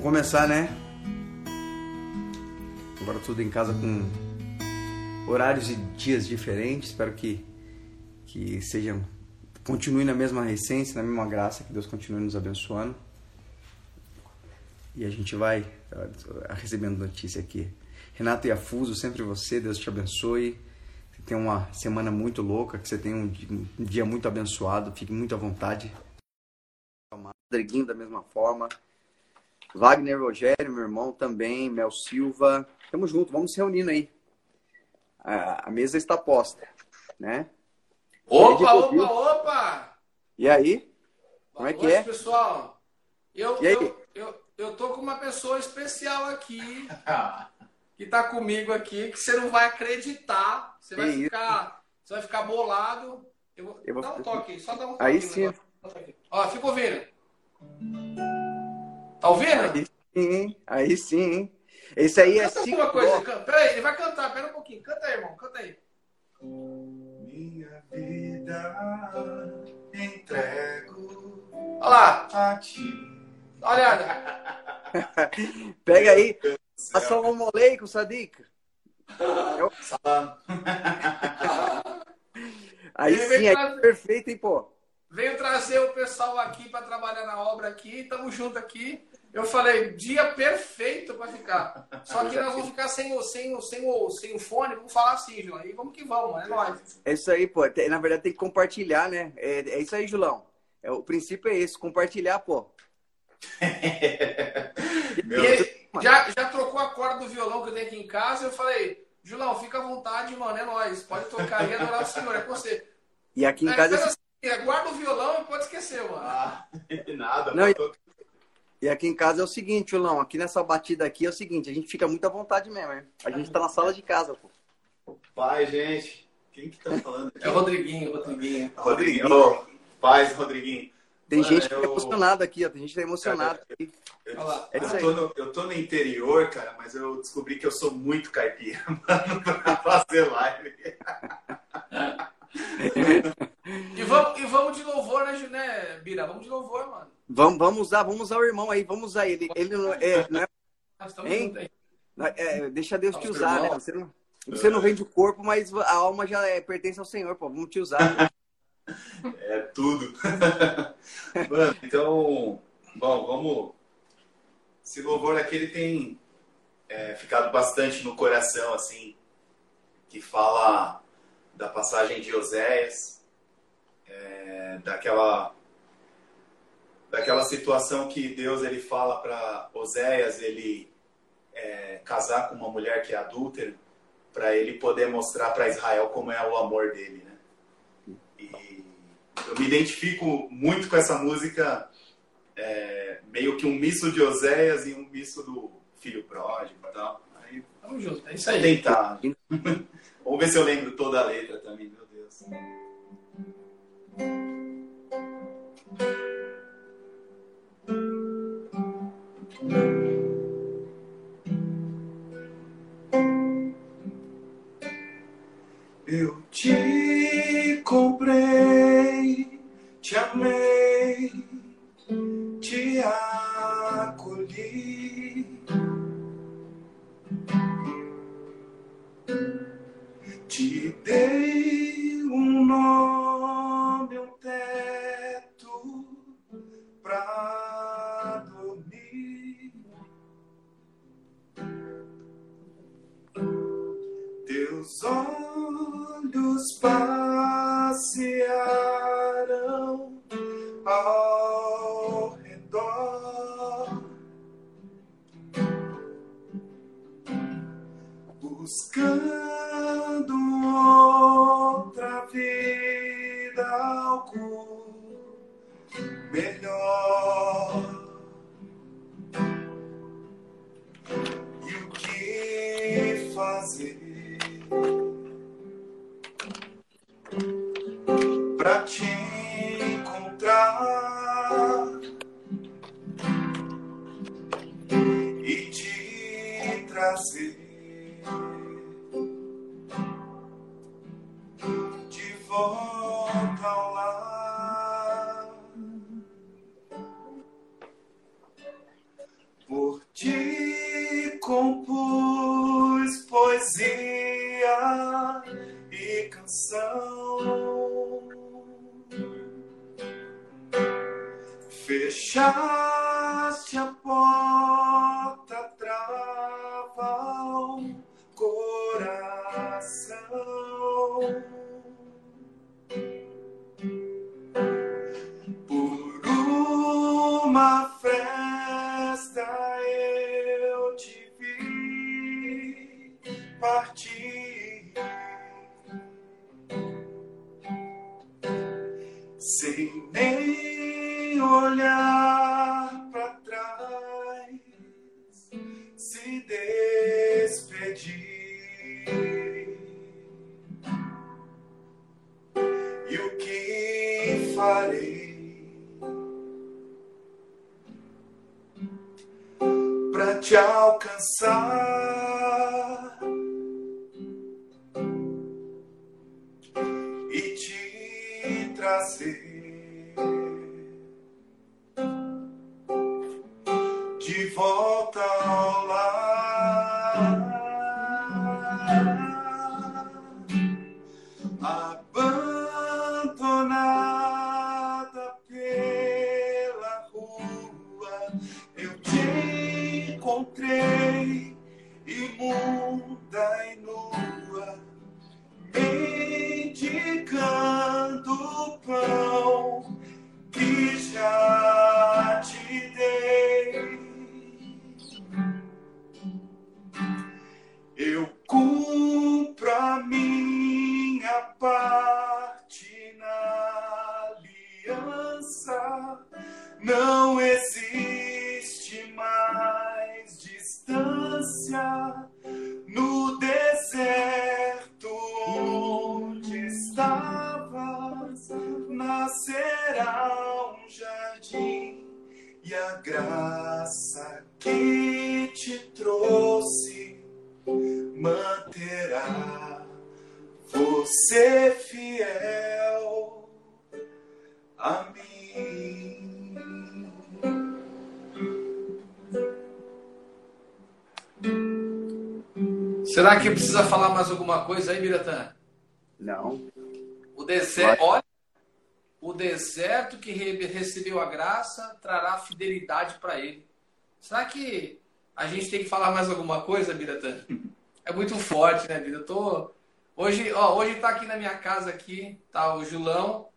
Vamos começar, né? Agora tudo em casa com horários e dias diferentes. Espero que, que sejam. Continue na mesma essência, na mesma graça, que Deus continue nos abençoando. E a gente vai uh, recebendo notícia aqui. Renato e Afuso, sempre você, Deus te abençoe. Você tem uma semana muito louca, que você tenha um, um dia muito abençoado, fique muito à vontade. Rodriguinho da mesma forma. Wagner Rogério, meu irmão também, Mel Silva. Tamo junto, vamos se reunindo aí. A, a mesa está posta, né? Opa, opa, opa! E aí? Como é que é? pessoal? Eu, E aí? eu, eu, eu tô com uma pessoa especial aqui, que tá comigo aqui, que você não vai acreditar. Você vai Que isso? ficar. Você vai ficar bolado. Eu vou, Eu vou- Dá um toque aí, só dá um toque. Aí sim. Ó, fica ouvindo. Tá ouvindo? Aí sim? Aí sim, hein? Esse aí é Canta cinco alguma coisa. blocos. Canta. Pera aí, ele vai cantar. Pera um pouquinho. Canta aí, irmão. Canta aí. Minha vida entrego Olha lá. a ti. Olha. Pega aí. Assalamu alaikum, Sadiq. Salam. Aí Ele sim, aí trazer- é perfeito, hein, pô? Veio trazer o pessoal aqui para trabalhar na obra aqui, estamos juntos aqui. Eu falei, dia perfeito para ficar. Só que nós vamos ficar sem o, sem o, sem o, sem o fone, vamos falar assim, João. E vamos que vamos, é nóis. É isso aí, pô. Na verdade, tem que compartilhar, né? É, é isso aí, Julão. É, o princípio é esse, compartilhar, pô. E ele já, já trocou a corda do violão que eu tenho aqui em casa. Eu falei, Julão, fica à vontade, mano, é nóis. Pode tocar aí, adorar o Senhor, é com você. E aqui em É, casa, assim, guarda o violão e pode esquecer, mano. Ah, nada, Não, e aqui em casa é o seguinte, Julão. Aqui nessa batida aqui é o seguinte, a gente fica muito à vontade mesmo, hein? A gente tá na sala de casa, pô. Pai, gente. Quem que tá falando? É o Rodriguinho, Rodriguinho. Rodriguinho. Paz, Rodriguinho. Tem Mano, gente que tá eu- emocionada aqui, ó. Tem gente que tá emocionada aqui. Eu. É eu isso aí. tô no, eu tô no interior, cara, mas eu descobri que eu sou muito caipira, mano, pra fazer live. E vamos, e vamos de louvor, né, né, Bira? Vamos de louvor, mano. Vamos, vamos usar, vamos usar o irmão aí, vamos usar ele. Ele não é, não é- Hein? é- deixa Deus te Nosso usar, né? irmão. Você não, você não vende o corpo, mas a alma já é, pertence ao Senhor, pô. Vamos te usar. É tudo. Mano, então, bom, vamos. Esse louvor aqui ele tem é, ficado bastante no coração, assim, que fala da passagem de Oséias, é, daquela daquela situação que Deus ele fala para Oséias ele é, casar com uma mulher que é adúltera para ele poder mostrar para Israel como é o amor dele, né? E eu me identifico muito com essa música, é, meio que um misto de Oséias e um misto do Filho Pródigo e tal. Aí, Tamo junto, é isso aí. tentar. Vamos ver se eu lembro toda a letra também, meu Deus. Eu te comprei, te amei, te acolhi. Sem nem Será que precisa falar mais alguma coisa aí, Biratã? Não. O deserto, olha, o deserto que re- recebeu a graça trará fidelidade para ele. Será que a gente tem que falar mais alguma coisa, Biratã? É muito forte, né, Bira? Eu tô hoje, ó, hoje tá aqui na minha casa aqui, tá o Julão,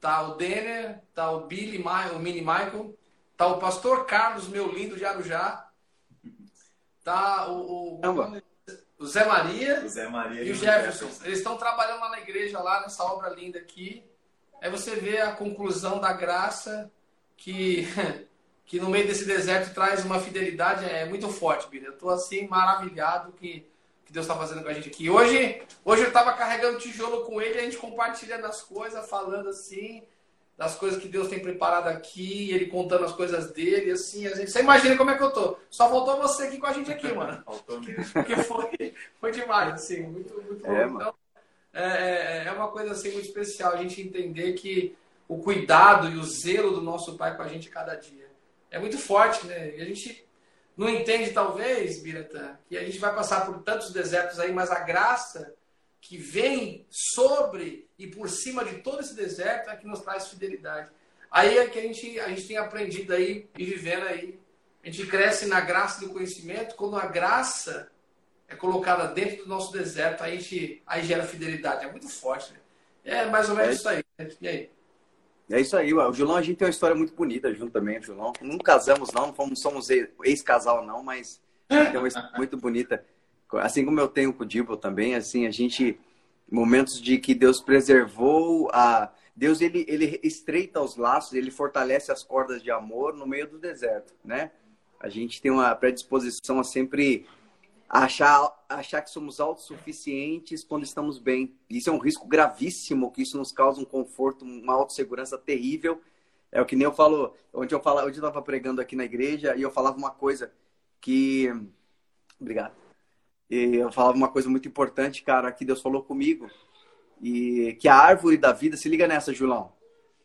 tá o Denner, tá o Billy, Ma- o Mini Michael, tá o Pastor Carlos, meu lindo de Arujá, tá o, o. o Zé Maria, Zé Maria e o Jefferson, eles estão trabalhando lá na igreja, lá nessa obra linda aqui. Aí você vê a conclusão da graça que, que no meio desse deserto traz uma fidelidade é muito forte, Bira. Eu estou assim maravilhado que, que Deus está fazendo com a gente aqui. Hoje, hoje eu estava carregando tijolo com ele, a gente compartilhando as coisas, falando assim das coisas que Deus tem preparado aqui, ele contando as coisas dele, assim, a gente, você imagina como é que eu tô. Só faltou você aqui com a gente aqui, mano. Faltou mesmo. Porque foi, foi demais, assim, muito, muito É, bom. Então, é, é- é uma coisa assim muito especial a gente entender que o cuidado e o zelo do nosso Pai com a gente cada dia é muito forte, né? E a gente não entende, talvez, Biratan, que a gente vai passar por tantos desertos aí, mas a graça que vem sobre e por cima de todo esse deserto é que nos traz fidelidade. Aí é que a gente, a gente tem aprendido aí e vivendo aí. A gente cresce na graça no conhecimento quando a graça é colocada dentro do nosso deserto, aí, a gente, aí gera fidelidade. É muito forte, né? É mais ou menos É. isso aí. né? E aí? É isso aí, ué. o Julão, a gente tem uma história muito bonita junto também, o Julão. Não casamos, não, não somos ex-casal, não, mas tem uma história muito bonita. Assim como eu tenho com o Dibble também, assim, a gente. Momentos de que Deus preservou a. Deus, ele, ele estreita os laços, ele fortalece as cordas de amor no meio do deserto, né? A gente tem uma predisposição a sempre achar, achar que somos autossuficientes quando estamos bem. Isso é um risco gravíssimo, que isso nos causa um conforto, uma autossegurança terrível. É o que nem eu falo, onde eu falo, onde eu estava pregando aqui na igreja e eu falava uma coisa que obrigado. E eu falava uma coisa muito importante, cara, que Deus falou comigo. E que a árvore da vida, se liga nessa, Julão.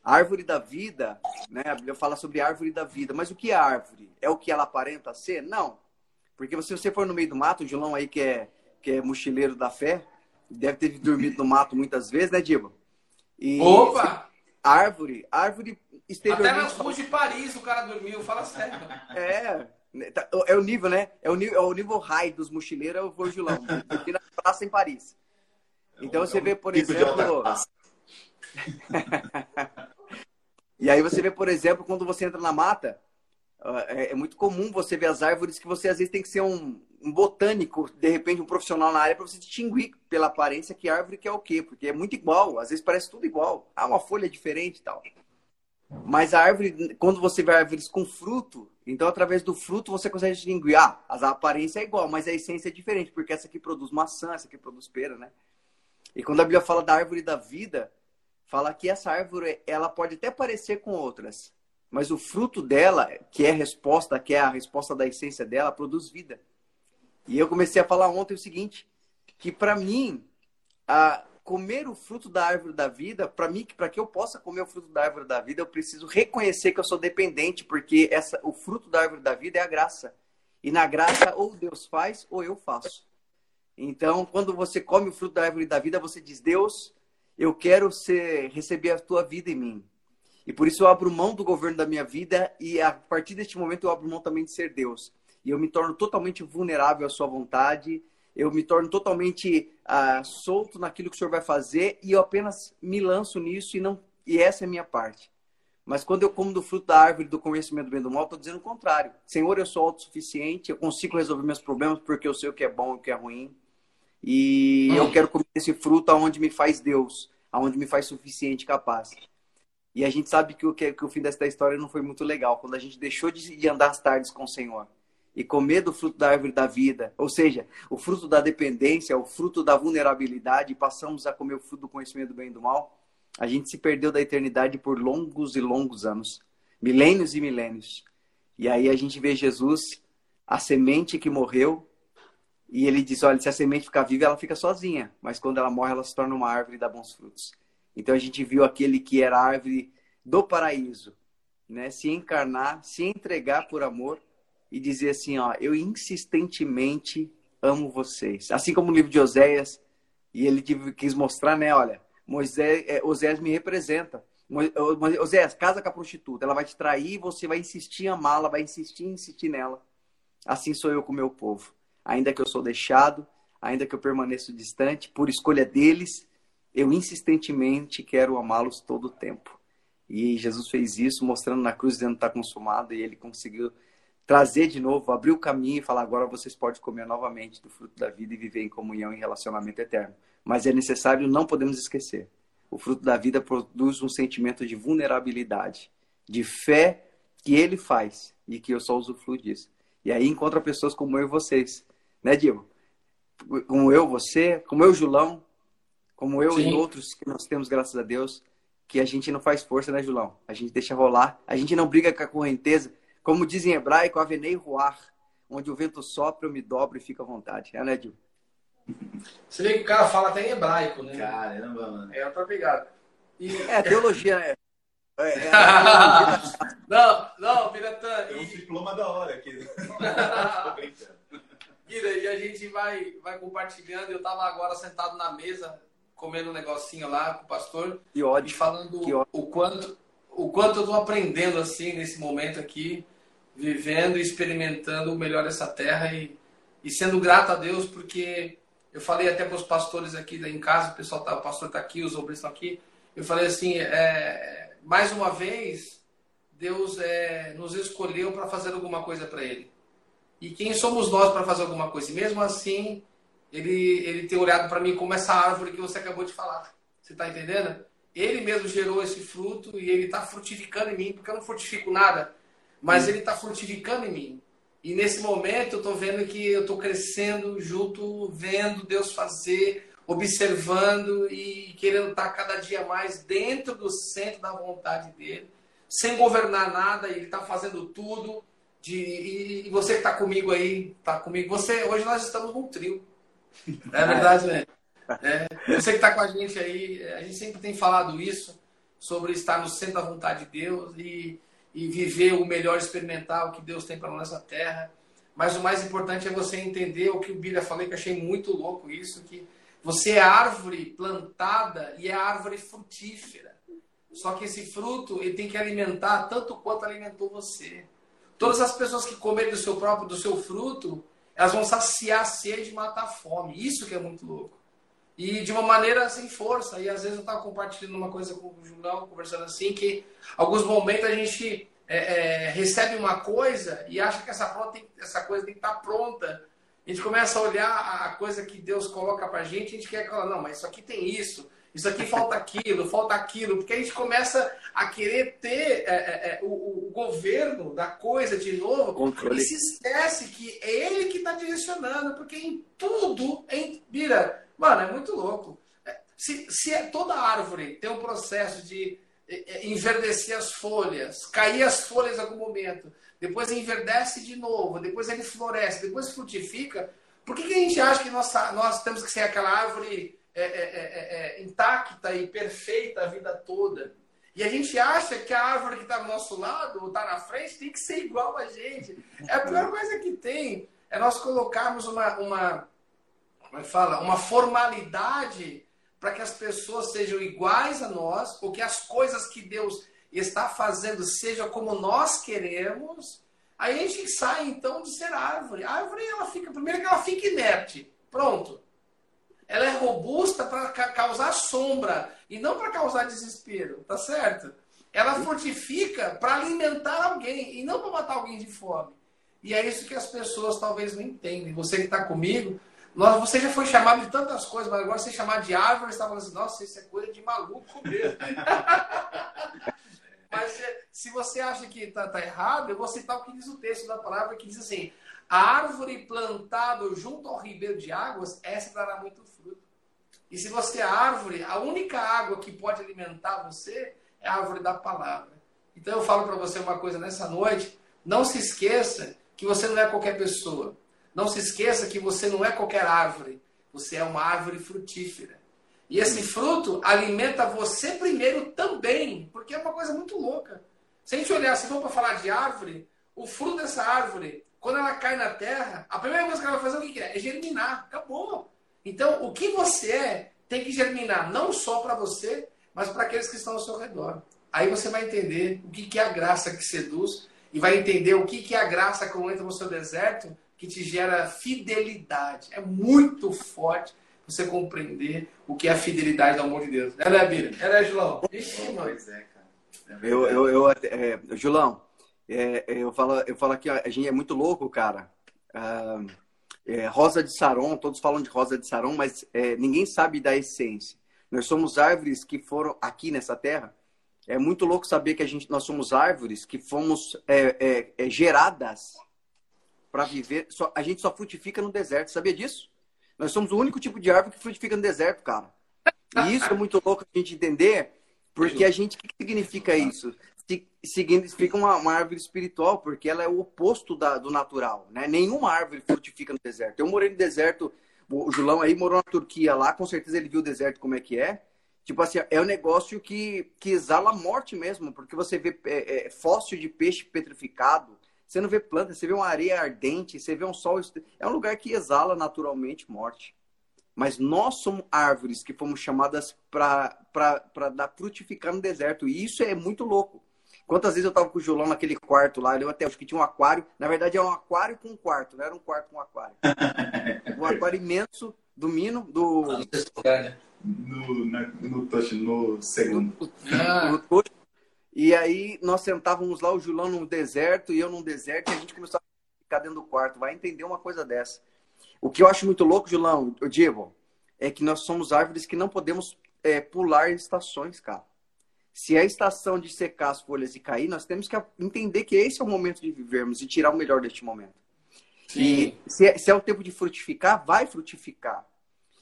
A árvore da vida, né? A Bíblia fala sobre a árvore da vida, mas o que é árvore? É o que ela aparenta ser? Não. Porque se você for no meio do mato, o Julão aí que é, que é mochileiro da fé, deve ter dormido no mato muitas vezes, né, Dibo? E Opa! árvore, árvore exteriormente... Até nas ruas de Paris o cara dormiu, fala sério. É, é o nível, né? É o nível, é o nível high dos mochileiros, é o Vorgilão. Aqui na praça em Paris. Então você vê, por exemplo... e aí você vê, por exemplo, quando você entra na mata, é, é, muito comum você ver as árvores que você às vezes tem que ser um, um botânico, de repente um profissional na área para você distinguir pela aparência que árvore que é o quê, porque é muito igual, às vezes parece tudo igual. Ah, uma folha diferente e tal. Mas a árvore, quando você vê árvores com fruto, então através do fruto você consegue distinguir. Ah, a aparência é igual, mas a essência é diferente, porque essa aqui produz maçã, essa aqui produz pera, né? E quando a Bíblia fala da árvore da vida, fala que essa árvore, ela pode até parecer com outras, mas o fruto dela, que é a resposta, que é a resposta da essência dela, produz vida. E eu comecei a falar ontem o seguinte, que para mim, a comer o fruto da árvore da vida, para mim, para que eu possa comer o fruto da árvore da vida, eu preciso reconhecer que eu sou dependente, porque essa, o fruto da árvore da vida é a graça. E na graça, ou Deus faz, ou eu faço. Então, quando você come o fruto da árvore da vida, você diz: Deus, eu quero ser, receber a tua vida em mim. E por isso eu abro mão do governo da minha vida e a partir deste momento eu abro mão também de ser Deus. E eu me torno totalmente vulnerável à sua vontade, eu me torno totalmente uh, solto naquilo que o Senhor vai fazer e eu apenas me lanço nisso e não e essa é a minha parte. Mas quando eu como do fruto da árvore do conhecimento do bem e do mal, estou dizendo o contrário. Senhor, eu sou autossuficiente, eu consigo resolver meus problemas porque eu sei o que é bom e o que é ruim. E hum. eu quero comer esse fruto aonde me faz Deus, aonde me faz suficiente capaz. E a gente sabe que o, que, que o fim dessa história não foi muito legal, quando a gente deixou de, de andar as tardes com o Senhor e comer do fruto da árvore da vida, ou seja, o fruto da dependência, o fruto da vulnerabilidade, e passamos a comer o fruto do conhecimento do bem e do mal, a gente se perdeu da eternidade por longos e longos anos, milênios e milênios. E aí a gente vê Jesus, a semente que morreu, e ele diz: olha, se a semente ficar viva, ela fica sozinha, mas quando ela morre, ela se torna uma árvore e dá bons frutos. Então a gente viu aquele que era árvore do paraíso, né? Se encarnar, se entregar por amor e dizer assim, ó, eu insistentemente amo vocês. Assim como no livro de Oséias, e ele quis mostrar, né, olha, Moisés, é, Oséias me representa. Oséias, casa com a prostituta, ela vai te trair, você vai insistir em amá-la, vai insistir em insistir nela. Assim sou eu com o meu povo. Ainda que eu sou deixado, ainda que eu permaneço distante, por escolha deles, eu insistentemente quero amá-los todo o tempo. E Jesus fez isso, mostrando na cruz dizendo que está consumado, e ele conseguiu trazer de novo, abrir o caminho e falar: agora vocês podem comer novamente do fruto da vida e viver em comunhão e relacionamento eterno. Mas é necessário, não podemos esquecer: o fruto da vida produz um sentimento de vulnerabilidade, de fé que ele faz e que eu só usufruo disso. E aí encontra pessoas como eu e vocês, né, Diego? Como eu, você, como eu, Julão, como eu Sim. e outros que nós temos, graças a Deus, que a gente não faz força, né, Julão? A gente deixa rolar, a gente não briga com a correnteza. Como diz em hebraico, avenei ruar, onde o vento sopra, eu me dobro e fico à vontade. É, né, Dil? Você vê que o cara fala até em hebraico, né? Caramba, mano. É outra pegada. E... É, teologia, né? É, é, não, não, Piratã. Tem um diploma da hora aqui. Guida, e a gente vai, vai compartilhando. Eu tava agora sentado na mesa, comendo um negocinho lá com o pastor. Que ódio. E falando o quanto, o quanto eu tô aprendendo assim nesse momento aqui, vivendo e experimentando o melhor dessa terra e, e sendo grato a Deus, porque eu falei até para os pastores aqui em casa, o pessoal tá, o pastor está aqui, os obreiros estão aqui. Eu falei assim, é, mais uma vez, Deus é, nos escolheu para fazer alguma coisa para Ele. E quem somos nós para fazer alguma coisa? E mesmo assim, ele, ele tem olhado para mim como essa árvore que você acabou de falar. Você está entendendo? Ele mesmo gerou esse fruto e ele está frutificando em mim, porque eu não frutifico nada, mas hum. ele está frutificando em mim. E nesse momento eu estou vendo que eu estou crescendo junto, vendo Deus fazer, observando e querendo estar cada dia mais dentro do centro da vontade dele, sem governar nada, ele está fazendo tudo de, e, e você que está comigo aí, está comigo. Você, hoje nós estamos num trio. É verdade, né? É, você que está com a gente aí, a gente sempre tem falado isso, sobre estar no centro da vontade de Deus e, e viver o melhor experimental que Deus tem para nossa terra. Mas o mais importante é você entender o que o Bíblia falou, que eu achei muito louco isso, que você é árvore plantada e é árvore frutífera. Só que esse fruto ele tem que alimentar tanto quanto alimentou você. Todas as pessoas que comerem do seu próprio, do seu fruto, elas vão saciar a sede e matar a fome. Isso que é muito louco. E de uma maneira sem força. E às vezes eu estava compartilhando uma coisa com o Julião, conversando assim, que alguns momentos a gente é, é, recebe uma coisa e acha que essa, tem, essa coisa tem que estar tá pronta. A gente começa a olhar a coisa que Deus coloca pra gente, a gente quer falar, não, mas isso aqui tem isso, isso aqui falta aquilo, falta aquilo, porque a gente começa a querer ter é, é, é o, o, governo da coisa de novo Controle. e se esquece que é ele que está direcionando, porque em tudo, em, mira, mano, é muito louco. É, se, se é, toda árvore tem um processo de enverdecer as folhas, cair as folhas em algum momento, depois enverdece de novo, depois ele floresce, depois frutifica, por que, que a gente acha que nós, nós temos que ser aquela árvore é, é, é, é, intacta e perfeita a vida toda? E a gente acha que a árvore que está do nosso lado, ou está na frente, tem que ser igual a gente. É a pior coisa que tem. É nós colocarmos uma, uma, como é fala? uma formalidade para que as pessoas sejam iguais a nós, ou que as coisas que Deus está fazendo seja como nós queremos, aí a gente sai então de ser árvore. A árvore ela fica, primeiro que ela fica inerte, pronto. Ela é robusta para causar sombra e não para causar desespero, tá certo? Ela frutifica para alimentar alguém e não para matar alguém de fome. E é isso que as pessoas talvez não entendem. Você que está comigo, nós, você já foi chamado de tantas coisas, mas agora você chamar de árvore, você está falando assim, nossa, isso é coisa de maluco mesmo. Mas se você acha que está tá errado, eu vou citar o que diz o texto da palavra, que diz assim: a árvore plantada junto ao ribeiro de águas, essa dará muito fruto. E se você é árvore, a única água que pode alimentar você é a árvore da palavra. Então eu falo para você uma coisa nessa noite: não se esqueça que você não é qualquer pessoa. Não se esqueça que você não é qualquer árvore. Você é uma árvore frutífera. E esse fruto alimenta você primeiro também, porque é uma coisa muito louca. Se a gente olhar, se for para falar de árvore, o fruto dessa árvore, quando ela cai na terra, a primeira coisa que ela vai fazer o que é? É germinar. Acabou. Então, o que você é tem que germinar não só para você, mas para aqueles que estão ao seu redor. Aí você vai entender o que é a graça que seduz e vai entender o que é a graça quando entra no seu deserto que te gera fidelidade. É muito forte você compreender o que é a fidelidade do amor de Deus. Ela é, Bíblia? Ela é, Julão? Ixi, pois é, cara. É eu, eu, eu, é, Julão, é, eu, falo, eu falo aqui, a gente é muito louco, cara. Ah, é, rosa de Saron, todos falam de rosa de Saron, mas é, ninguém sabe da essência. Nós somos árvores que foram aqui nessa terra. É muito louco saber que a gente, nós somos árvores que fomos é, é, geradas para viver. Só, a gente só frutifica no deserto. Sabia disso? Nós somos o único tipo de árvore que frutifica no deserto, cara. E isso é muito louco a gente entender, porque a gente, o que significa isso? Significa uma, uma árvore espiritual, porque ela é o oposto da, do natural, né? Nenhuma árvore frutifica no deserto. Eu morei no deserto, o Julão aí morou na Turquia lá, com certeza ele viu o deserto como é que é. Tipo assim, é um negócio que, que exala a morte mesmo, porque você vê é, é, fóssil de peixe petrificado, você não vê planta, você vê uma areia ardente, você vê um sol. É um lugar que exala naturalmente morte. Mas nós somos árvores que fomos chamadas para dar frutificar no deserto. E isso é muito louco. Quantas vezes eu estava com o Julão naquele quarto lá, eu até acho que tinha um aquário. Na verdade, é um aquário com um quarto, não era um quarto com um aquário. um aquário imenso do Mino, do. No, na, no, no, segundo. No, no, no, e aí nós sentávamos lá, o Julão num deserto e eu num deserto, e a gente começou a ficar dentro do quarto. Vai entender uma coisa dessa. O que eu acho muito louco, Julão, eu digo, é que nós somos árvores que não podemos é, pular estações, cara. Se é a estação de secar as folhas e cair, nós temos que entender que esse é o momento de vivermos e tirar o melhor deste momento. Sim. E se é, se é o tempo de frutificar, vai frutificar.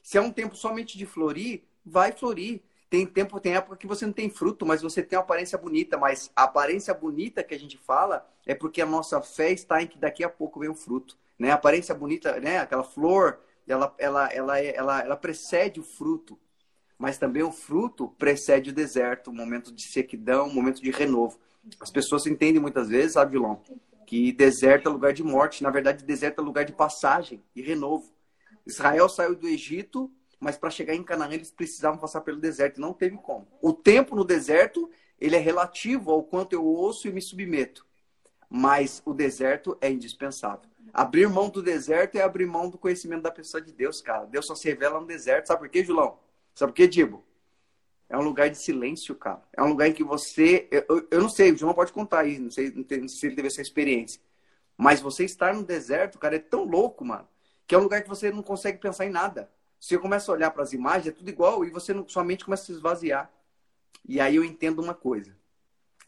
Se é um tempo somente de florir, vai florir. Tem tempo, tem época que você não tem fruto, mas você tem uma aparência bonita. Mas a aparência bonita que a gente fala é porque a nossa fé está em que daqui a pouco vem o fruto. Né? A aparência bonita, né? aquela flor, ela, ela, ela, ela, ela precede o fruto. Mas também o fruto precede o deserto, o momento de sequidão, o momento de renovo. As pessoas entendem muitas vezes, sabe, Vilão, que deserto é lugar de morte. Na verdade, deserto é lugar de passagem e renovo. Israel saiu do Egito mas para chegar em Canaã eles precisavam passar pelo deserto, e não teve como. O tempo no deserto ele é relativo ao quanto eu ouço e me submeto. Mas o deserto é indispensável. Abrir mão do deserto é abrir mão do conhecimento da pessoa de Deus, cara. Deus só se revela no deserto. Sabe por quê, Julão? Sabe por quê, Dibo? É um lugar de silêncio, cara. É um lugar em que você. Eu, eu não sei, o João pode contar aí, não sei, não sei se ele teve essa experiência. Mas você estar no deserto, cara, é tão louco, mano, que é um lugar que você não consegue pensar em nada. Você começa a olhar para as imagens, é tudo igual, e você não, sua mente começa a se esvaziar. E aí eu entendo uma coisa.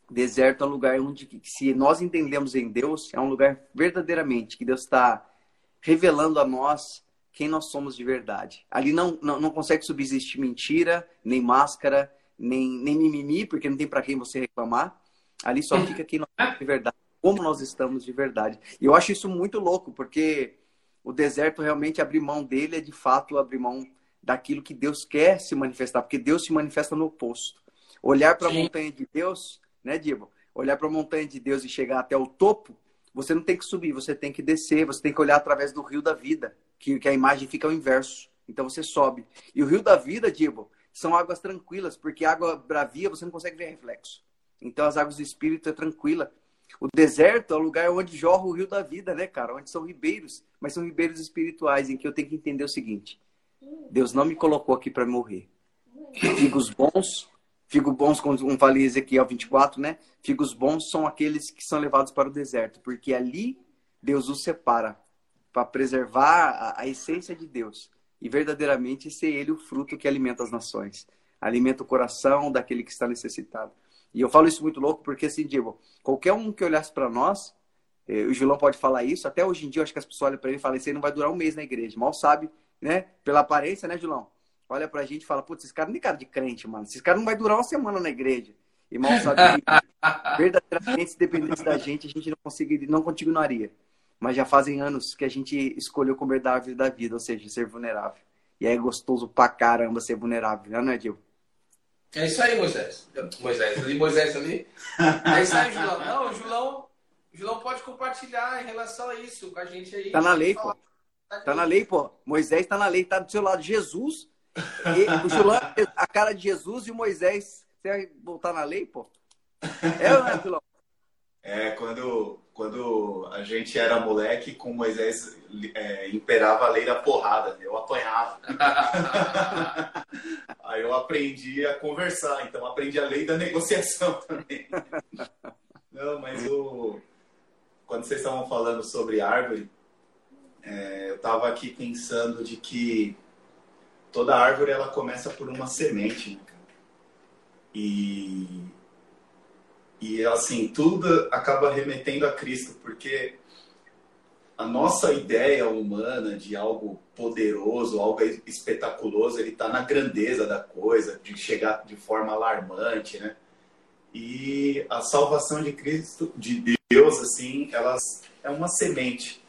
Deserto é um lugar onde, se nós entendemos em Deus, é um lugar verdadeiramente que Deus está revelando a nós quem nós somos de verdade. Ali não, não, não consegue subsistir mentira, nem máscara, nem, nem mimimi, porque não tem para quem você reclamar. Ali só fica quem nós somos de verdade, como nós estamos de verdade. E eu acho isso muito louco, porque o deserto realmente abrir mão dele é de fato abrir mão daquilo que Deus quer se manifestar, porque Deus se manifesta no oposto. Olhar para a montanha de Deus né, Dibo? Olhar para a montanha de Deus e chegar até o topo, você não tem que subir, você tem que descer, você tem que olhar através do rio da vida, que, que a imagem fica ao inverso. Então você sobe. E o rio da vida, Dibo, são águas tranquilas, porque água bravia você não consegue ver reflexo. Então as águas do espírito é tranquila. O deserto é o lugar onde jorra o rio da vida, né, cara? Onde são ribeiros, mas são ribeiros espirituais, em que eu tenho que entender o seguinte: Deus não me colocou aqui para morrer. Figos bons Figos bons, como falei Ezequiel 24, né? Figos bons são aqueles que são levados para o deserto, porque ali Deus os separa para preservar a, a, essência de Deus e verdadeiramente ser Ele o fruto que alimenta as nações, alimenta o coração daquele que está necessitado. E eu falo isso muito louco porque, assim, digo, qualquer um que olhasse para nós, eh, o Gilão pode falar isso, até hoje em dia eu acho que as pessoas olham para ele e falam: Isso aí não vai durar um mês na igreja. Mal sabe, né? Pela aparência, né, Gilão? olha pra gente e fala, putz, esse cara não é cara de crente, mano. Esse cara não vai durar uma semana na igreja. Irmão, sabe que verdadeiramente, se dependesse da gente, a gente não conseguiria, não continuaria. Mas já fazem anos que a gente escolheu comer da árvore da vida, ou seja, ser vulnerável. E é gostoso pra caramba ser vulnerável, não é, Dil? É isso aí, Moisés. Moisés ali, Moisés ali. É isso aí, Julão. Não, o Julão, o Julão pode compartilhar em relação a isso com a gente aí. Tá na lei, pô. Tá na lei, pô. Moisés tá na lei, tá do seu lado. Jesus e o Julão, a cara de Jesus e o Moisés. Você vai voltar na lei, pô? É ou não é, Julão? É, quando, quando a gente era moleque, com Moisés é, imperava a lei da porrada, eu apanhava. Aí eu aprendi a conversar, então aprendi a lei da negociação também. Não, mas o... quando vocês estavam falando sobre árvore, é, eu estava aqui pensando de que toda árvore ela começa por uma semente, né, E e assim, tudo acaba remetendo a Cristo, porque a nossa ideia humana de algo poderoso, algo espetaculoso, ele está na grandeza da coisa, de chegar de forma alarmante, né? E a salvação de Cristo, de Deus, assim, elas é uma semente.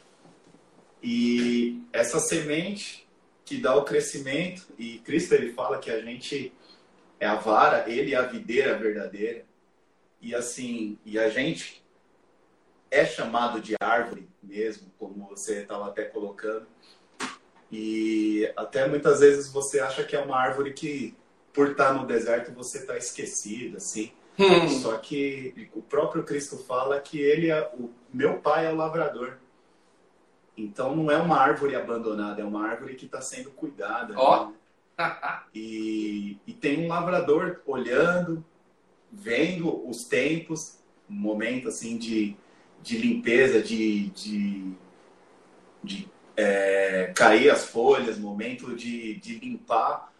E essa semente, que dá o crescimento. E Cristo ele fala que a gente é a vara, ele é a videira verdadeira. E assim, e a gente é chamado de árvore mesmo, como você estava até colocando. E até muitas vezes você acha que é uma árvore que, por estar no deserto, você está esquecido, assim. Hum. Só que o próprio Cristo fala que ele é o meu pai é o lavrador. Então não é uma árvore abandonada, é uma árvore que está sendo cuidada. Ó. Né? e, e tem um lavrador olhando, vendo os tempos, um momento assim de, de limpeza, de, de, de é, cair as folhas, momento de, de limpar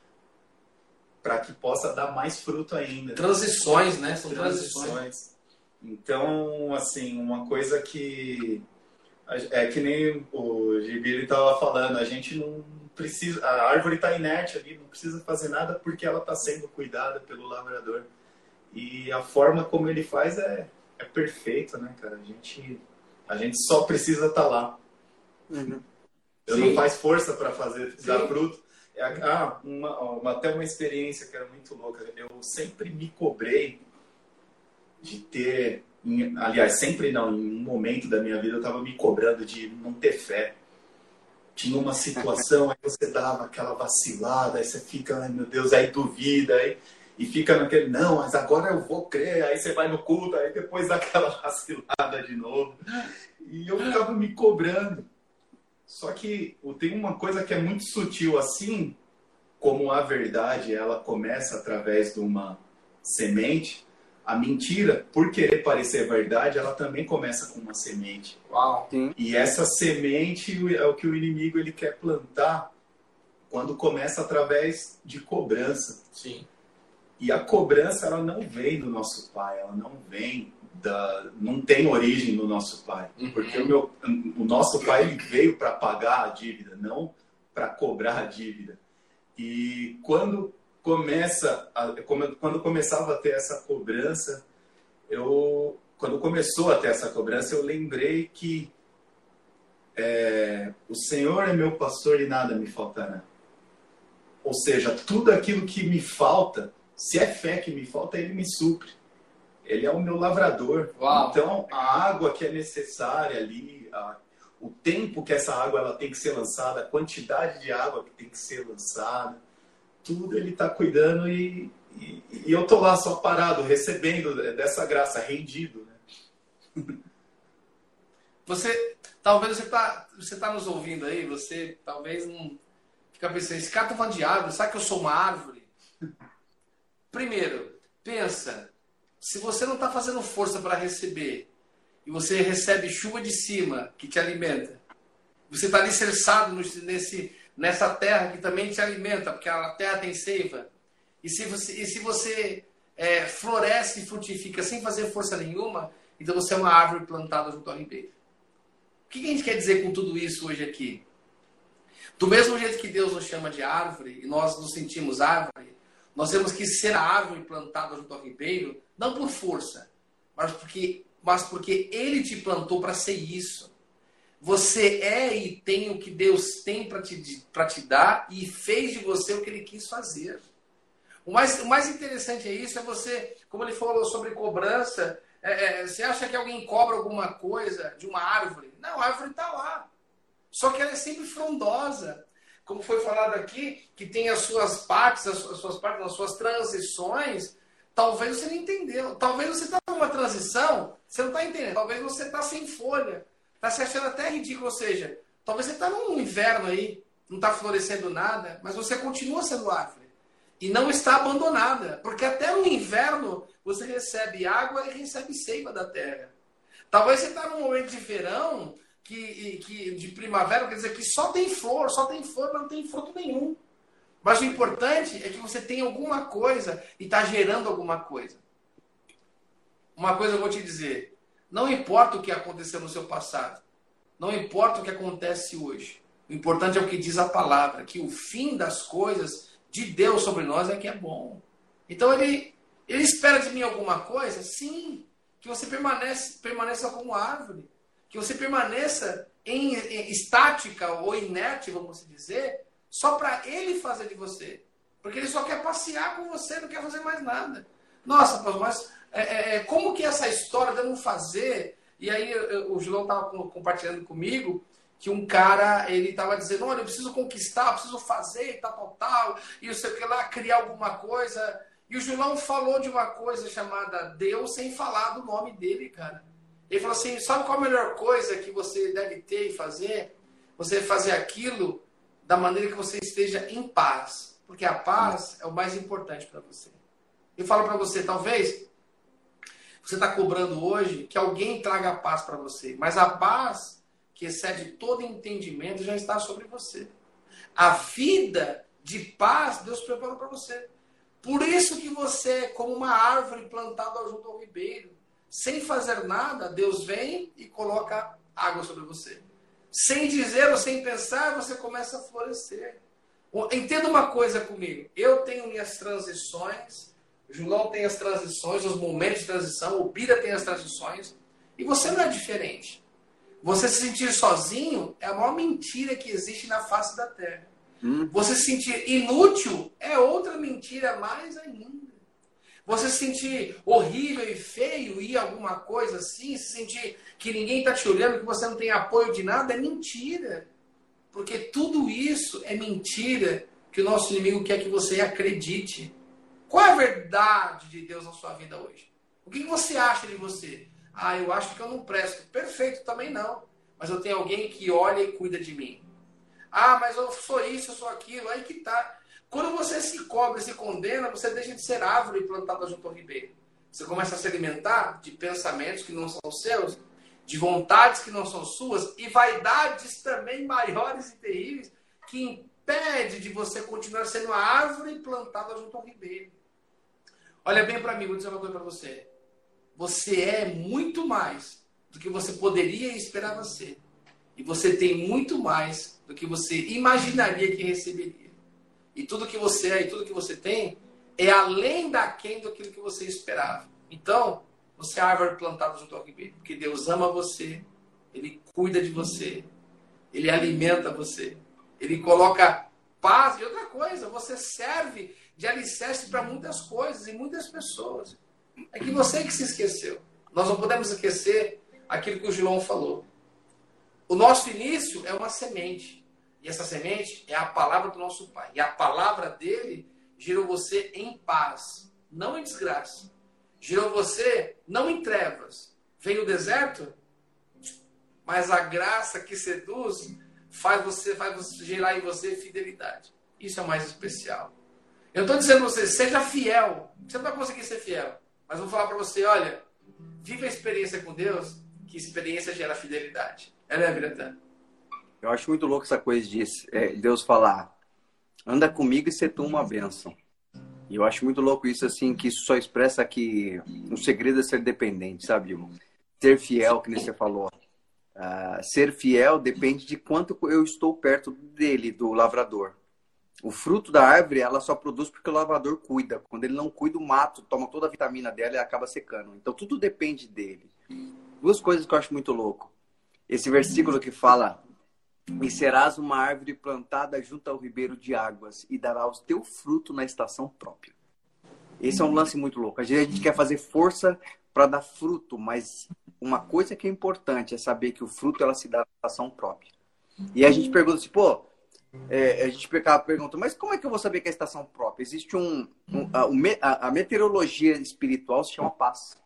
para que possa dar mais fruto ainda. Transições, né? São transições. transições. Então, assim, uma coisa que é que nem o Gibiri estava falando, a gente não precisa, a árvore está inerte ali, não precisa fazer nada porque ela está sendo cuidada pelo lavrador. E a forma como ele faz é, é perfeita, né, cara? A gente, a gente só precisa estar tá lá. Uhum. Eu não faz força para fazer dar fruto. É, ah, uma, uma, até uma experiência que era muito louca. Eu sempre me cobrei de ter em, aliás, sempre não, em um momento da minha vida eu estava me cobrando de não ter fé. Tinha uma situação, aí você dava aquela vacilada, aí você fica, ai meu Deus, aí duvida, aí, e fica naquele, não, mas agora eu vou crer, aí você vai no culto, aí depois dá aquela vacilada de novo. E eu ficava me cobrando. Só que tem uma coisa que é muito sutil assim, como a verdade ela começa através de uma semente, a mentira, por querer parecer verdade, ela também começa com uma semente. Uau. Sim. E essa semente é o que o inimigo ele quer plantar quando começa através de cobrança. Sim. E a cobrança ela não vem do nosso pai, ela não vem da, não tem origem no nosso pai, uhum. porque o meu, o nosso pai ele veio para pagar a dívida, não para cobrar a dívida. E quando começa, a, quando começava a ter essa cobrança, eu, quando começou a ter essa cobrança, eu lembrei que é, o Senhor é meu pastor e nada me faltará. Ou seja, tudo aquilo que me falta, se é fé que me falta, Ele me supre. Ele é o meu lavrador. Uau. Então, a água que é necessária ali, a, o tempo que essa água ela tem que ser lançada, a quantidade de água que tem que ser lançada, tudo ele está cuidando e, e, e, eu tô lá só parado, recebendo dessa graça, rendido. Né? Você, talvez você está você tá nos ouvindo aí, você talvez não fica pensando, esse cara tá falando de árvore, sabe que eu sou uma árvore? Primeiro, pensa, se você não está fazendo força para receber e você recebe chuva de cima que te alimenta, você está alicerçado nesse, nessa terra que também te alimenta, porque a terra tem seiva, e se você, e se você é, floresce e frutifica sem fazer força nenhuma, então você é uma árvore plantada junto ao ribeiro. O que a gente quer dizer com tudo isso hoje aqui? Do mesmo jeito que Deus nos chama de árvore e nós nos sentimos árvore, nós temos que ser a árvore plantada junto ao ribeiro, não por força, mas porque, mas porque Ele te plantou para ser isso. Você é e tem o que Deus tem para te, te dar e fez de você o que Ele quis fazer. O mais, o mais interessante é isso, é você, como ele falou sobre cobrança, é, é, você acha que alguém cobra alguma coisa de uma árvore? Não, a árvore está lá. Só que ela é sempre frondosa como foi falado aqui, que tem as suas partes, as suas partes, as suas transições, talvez você não entendeu. Talvez você está numa transição, você não está entendendo. Talvez você está sem folha, está se achando até ridículo. Ou seja, talvez você está num inverno aí, não está florescendo nada, mas você continua sendo árvore. E não está abandonada, porque até no inverno você recebe água e recebe seiva da terra. Talvez você está num momento de verão que, que de primavera, quer dizer que só tem flor, só tem flor, mas não tem fruto nenhum. Mas o importante é que você tem alguma coisa e está gerando alguma coisa. Uma coisa eu vou te dizer: não importa o que aconteceu no seu passado, não importa o que acontece hoje. O importante é o que diz a palavra, que o fim das coisas de Deus sobre nós é que é bom. Então ele, ele espera de mim alguma coisa? Sim. Que você permanece, permaneça como árvore que você permaneça em, em estática ou inerte, vamos dizer, só para ele fazer de você. Porque ele só quer passear com você, não quer fazer mais nada. Nossa, mas é, é, é, como que essa história de eu não fazer? E aí o João estava compartilhando comigo que um cara, ele estava dizendo, olha, eu preciso conquistar, eu preciso fazer, tal, tal, tal, e eu sei o que lá, criar alguma coisa. E o João falou de uma coisa chamada Deus sem falar do nome dele, cara. Ele falou assim: sabe qual a melhor coisa que você deve ter e fazer? Você fazer aquilo da maneira que você esteja em paz. Porque a paz é o mais importante para você. Eu falo para você, talvez você está cobrando hoje que alguém traga a paz para você, mas a paz que excede todo entendimento já está sobre você. A vida de paz Deus preparou para você. Por isso que você é como uma árvore plantada junto ao ribeiro sem fazer nada, Deus vem e coloca água sobre você. Sem dizer ou sem pensar, você começa a florescer. Entenda uma coisa comigo. Eu tenho minhas transições, João tem as transições, os momentos de transição, o Bira tem as transições, e você não é diferente. Você se sentir sozinho é a maior mentira que existe na face da terra. Hum. Você se sentir inútil é outra mentira mais ainda. Você se sentir horrível e feio e alguma coisa assim, se sentir que ninguém está te olhando, que você não tem apoio de nada, é mentira. Porque tudo isso é mentira que o nosso inimigo quer que você acredite. Qual é a verdade de Deus na sua vida hoje? O que você acha de você? Ah, eu acho que eu não presto. Perfeito, também não. Mas eu tenho alguém que olha e cuida de mim. Ah, mas eu sou isso, eu sou aquilo. Aí que tá. Quando você se cobra, se condena, você deixa de ser árvore plantada junto ao ribeiro. Você começa a se alimentar de pensamentos que não são seus, de vontades que não são suas e vaidades também maiores e terríveis que impede de você continuar sendo a árvore plantada junto ao ribeiro. Olha bem para mim, vou dizer uma coisa para você. Você é muito mais do que você poderia esperar ser. E você tem muito mais do que você imaginaria que receberia. E tudo que você é e tudo que você tem é além daquém do que você esperava. Então, você é árvore plantada junto ao ribeiro, porque Deus ama você, Ele cuida de você, Ele alimenta você, Ele coloca paz. E outra coisa, você serve de alicerce para muitas coisas e muitas pessoas. É que você que se esqueceu. Nós não podemos esquecer aquilo que o João falou. O nosso início é uma semente. E essa semente é a palavra do nosso Pai. E a palavra dele gerou você em paz, não em desgraça. Gerou você não em trevas. Vem o deserto, mas a graça que seduz faz você, faz gerar em você fidelidade. Isso é mais especial. Eu estou dizendo para você, seja fiel. Você não vai conseguir ser fiel. Mas vou falar para você, olha, viva a experiência com Deus, que experiência gera fidelidade. É, né, Biratã? Eu acho muito louco essa coisa de é, Deus falar, anda comigo e ser tu uma bênção. E eu acho muito louco isso, assim, que isso só expressa que o segredo é ser dependente, sabe, irmão? Ser fiel, que nem você falou. Uh, ser fiel depende de quanto eu estou perto dele, do lavrador. O fruto da árvore, ela só produz porque o lavrador cuida. Quando ele não cuida, o mato toma toda a vitamina dela e acaba secando. Então, tudo depende dele. Duas coisas que eu acho muito louco. Esse versículo que fala e serás uma árvore plantada junto ao ribeiro de águas e dará o teu fruto na estação própria. Esse é um lance muito louco. A gente quer fazer força para dar fruto, mas uma coisa que é importante é saber que o fruto ela se dá na estação própria. E a gente pergunta assim, pô, é, a gente pergunta, mas como é que eu vou saber que é a estação própria? Existe um, um a, a meteorologia espiritual se chama paz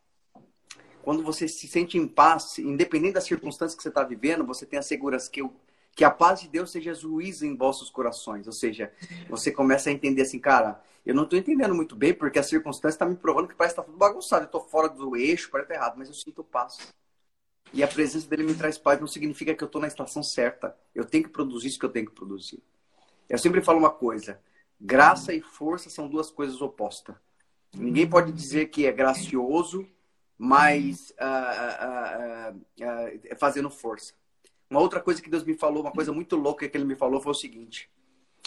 quando você se sente em paz, independente das circunstâncias que você está vivendo, você tem a segurança que, eu, que a paz de Deus seja juíza em vossos corações. Ou seja, você começa a entender assim, cara, eu não estou entendendo muito bem porque a circunstância está me provando que parece que está tudo bagunçado. Eu estou fora do eixo, parece que tá errado, mas eu sinto paz. E a presença dele me traz paz não significa que eu estou na estação certa. Eu tenho que produzir isso que eu tenho que produzir. Eu sempre falo uma coisa: graça e força são duas coisas opostas. Ninguém pode dizer que é gracioso mas uh, uh, uh, fazendo força. Uma outra coisa que Deus me falou, uma coisa muito louca que ele me falou foi o seguinte: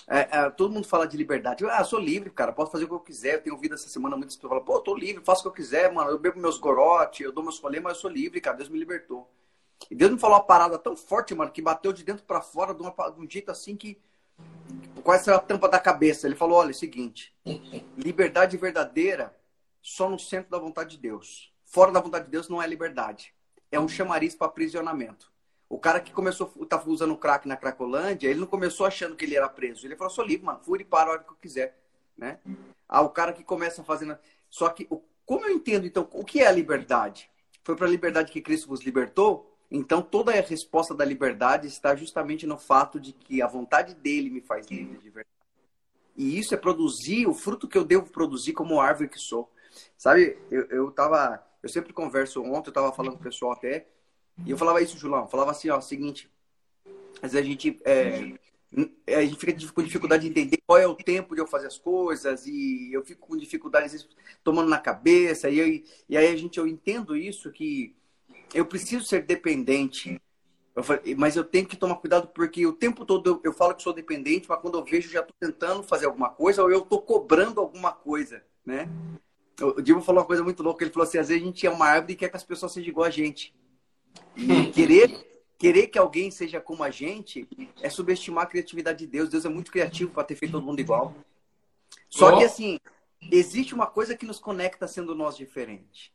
é, é, todo mundo fala de liberdade. Ah, sou livre, cara, posso fazer o que eu quiser. Eu tenho ouvido essa semana muitas pessoas falam, pô, eu tô livre, faço o que eu quiser, mano. Eu bebo meus gorotes, eu dou meus rolês, mas eu sou livre, cara. Deus me libertou. E Deus me falou uma parada tão forte, mano, que bateu de dentro para fora de, uma, de um jeito assim que quase saiu a tampa da cabeça. Ele falou: olha, é o seguinte, liberdade verdadeira só no centro da vontade de Deus fora da vontade de Deus não é liberdade. É um chamariz para aprisionamento. O cara que começou, tá usando crack na Cracolândia, ele não começou achando que ele era preso. Ele falou, sou livre, mano, fui e para a hora que eu quiser, né? Ah, o cara que começa fazendo... Só que, como eu entendo, então, o que é a liberdade? Foi para a liberdade que Cristo vos libertou? Então, toda a resposta da liberdade está justamente no fato de que a vontade dele me faz livre de verdade. E isso é produzir o fruto que eu devo produzir como árvore que sou. Sabe, eu, eu tava eu sempre converso, ontem eu estava falando com o pessoal até, e eu falava isso, Julão, falava assim, ó, seguinte, às vezes a gente, é, a gente fica com dificuldade de entender qual é o tempo de eu fazer as coisas, e eu fico com dificuldade, às vezes, tomando na cabeça, e, eu, e aí a gente, eu entendo isso, que eu preciso ser dependente, eu falei, mas eu tenho que tomar cuidado porque o tempo todo eu, eu falo que sou dependente, mas quando eu vejo já estou tentando fazer alguma coisa ou eu estou cobrando alguma coisa, né? O Diego falou uma coisa muito louca. Ele falou assim: às vezes a gente é uma árvore e quer que as pessoas sejam igual a gente. E querer, querer que alguém seja como a gente é subestimar a criatividade de Deus. Deus é muito criativo para ter feito todo mundo igual. Só oh. que assim, existe uma coisa que nos conecta sendo nós diferente.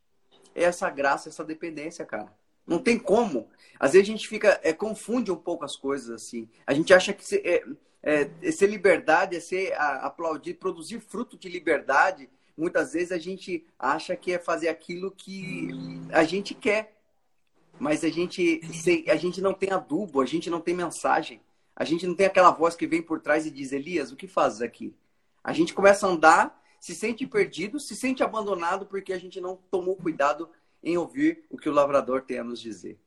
É essa graça, essa dependência, cara. Não tem como. Às vezes a gente fica, é, confunde um pouco as coisas assim. A gente acha que ser, é, é, ser liberdade é ser a, aplaudir, produzir fruto de liberdade muitas vezes a gente acha que é fazer aquilo que a gente quer, mas a gente, a gente não tem adubo, a gente não tem mensagem, a gente não tem aquela voz que vem por trás e diz: Elias, o que fazes aqui? A gente começa a andar, se sente perdido, se sente abandonado porque a gente não tomou cuidado em ouvir o que o lavrador tem a nos dizer.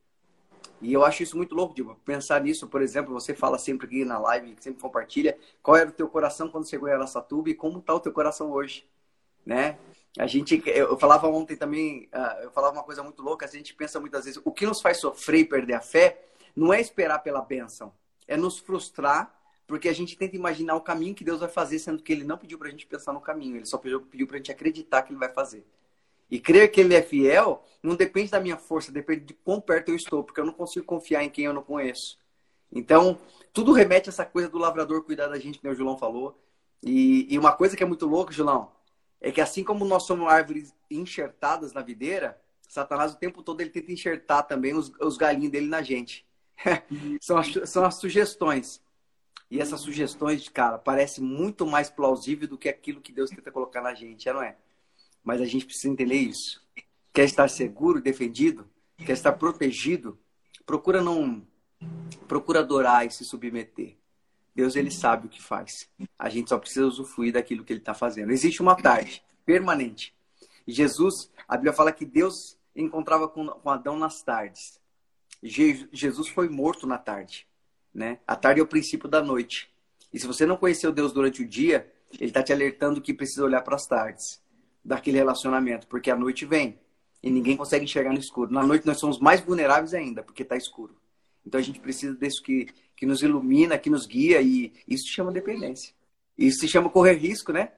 E eu acho isso muito louco, Diva. Pensar nisso, por exemplo, você fala sempre aqui na live, sempre compartilha, qual era o teu coração quando chegou em Aracatuba e como está o teu coração hoje, né? A gente, eu falava ontem também, ah, eu falava uma coisa muito louca, a gente pensa muitas vezes, o que nos faz sofrer e perder a fé não é esperar pela bênção, é nos frustrar, porque a gente tenta imaginar o caminho que Deus vai fazer, sendo que Ele não pediu para a gente pensar no caminho, Ele só pediu, pediu para a gente acreditar que Ele vai fazer. E crer que ele é fiel não depende da minha força, depende de quão perto eu estou, porque eu não consigo confiar em quem eu não conheço. Então, tudo remete a essa coisa do lavrador cuidar da gente, que o Julão falou. E, e uma coisa que é muito louca, Julão, é que assim como nós somos árvores enxertadas na videira, Satanás o tempo todo ele tenta enxertar também os, os galinhos dele na gente. são, as, são as sugestões. E essas sugestões, cara, parece muito mais plausível do que aquilo que Deus tenta colocar na gente, não é? Mas a gente precisa entender isso. Quer estar seguro, defendido, quer estar protegido, procura não procura adorar e se submeter. Deus ele sabe o que faz. A gente só precisa usufruir daquilo que ele está fazendo. Existe uma tarde permanente. Jesus, a Bíblia fala que Deus encontrava com, com Adão nas tardes. Je, Jesus foi morto na tarde, né? A tarde é o princípio da noite. E se você não conheceu Deus durante o dia, ele está te alertando que precisa olhar para as tardes daquele relacionamento, porque a noite vem e ninguém consegue enxergar no escuro. Na noite nós somos mais vulneráveis ainda, porque está escuro. Então a gente precisa disso que, que nos ilumina, que nos guia, e isso se chama dependência. Isso se chama correr risco, né?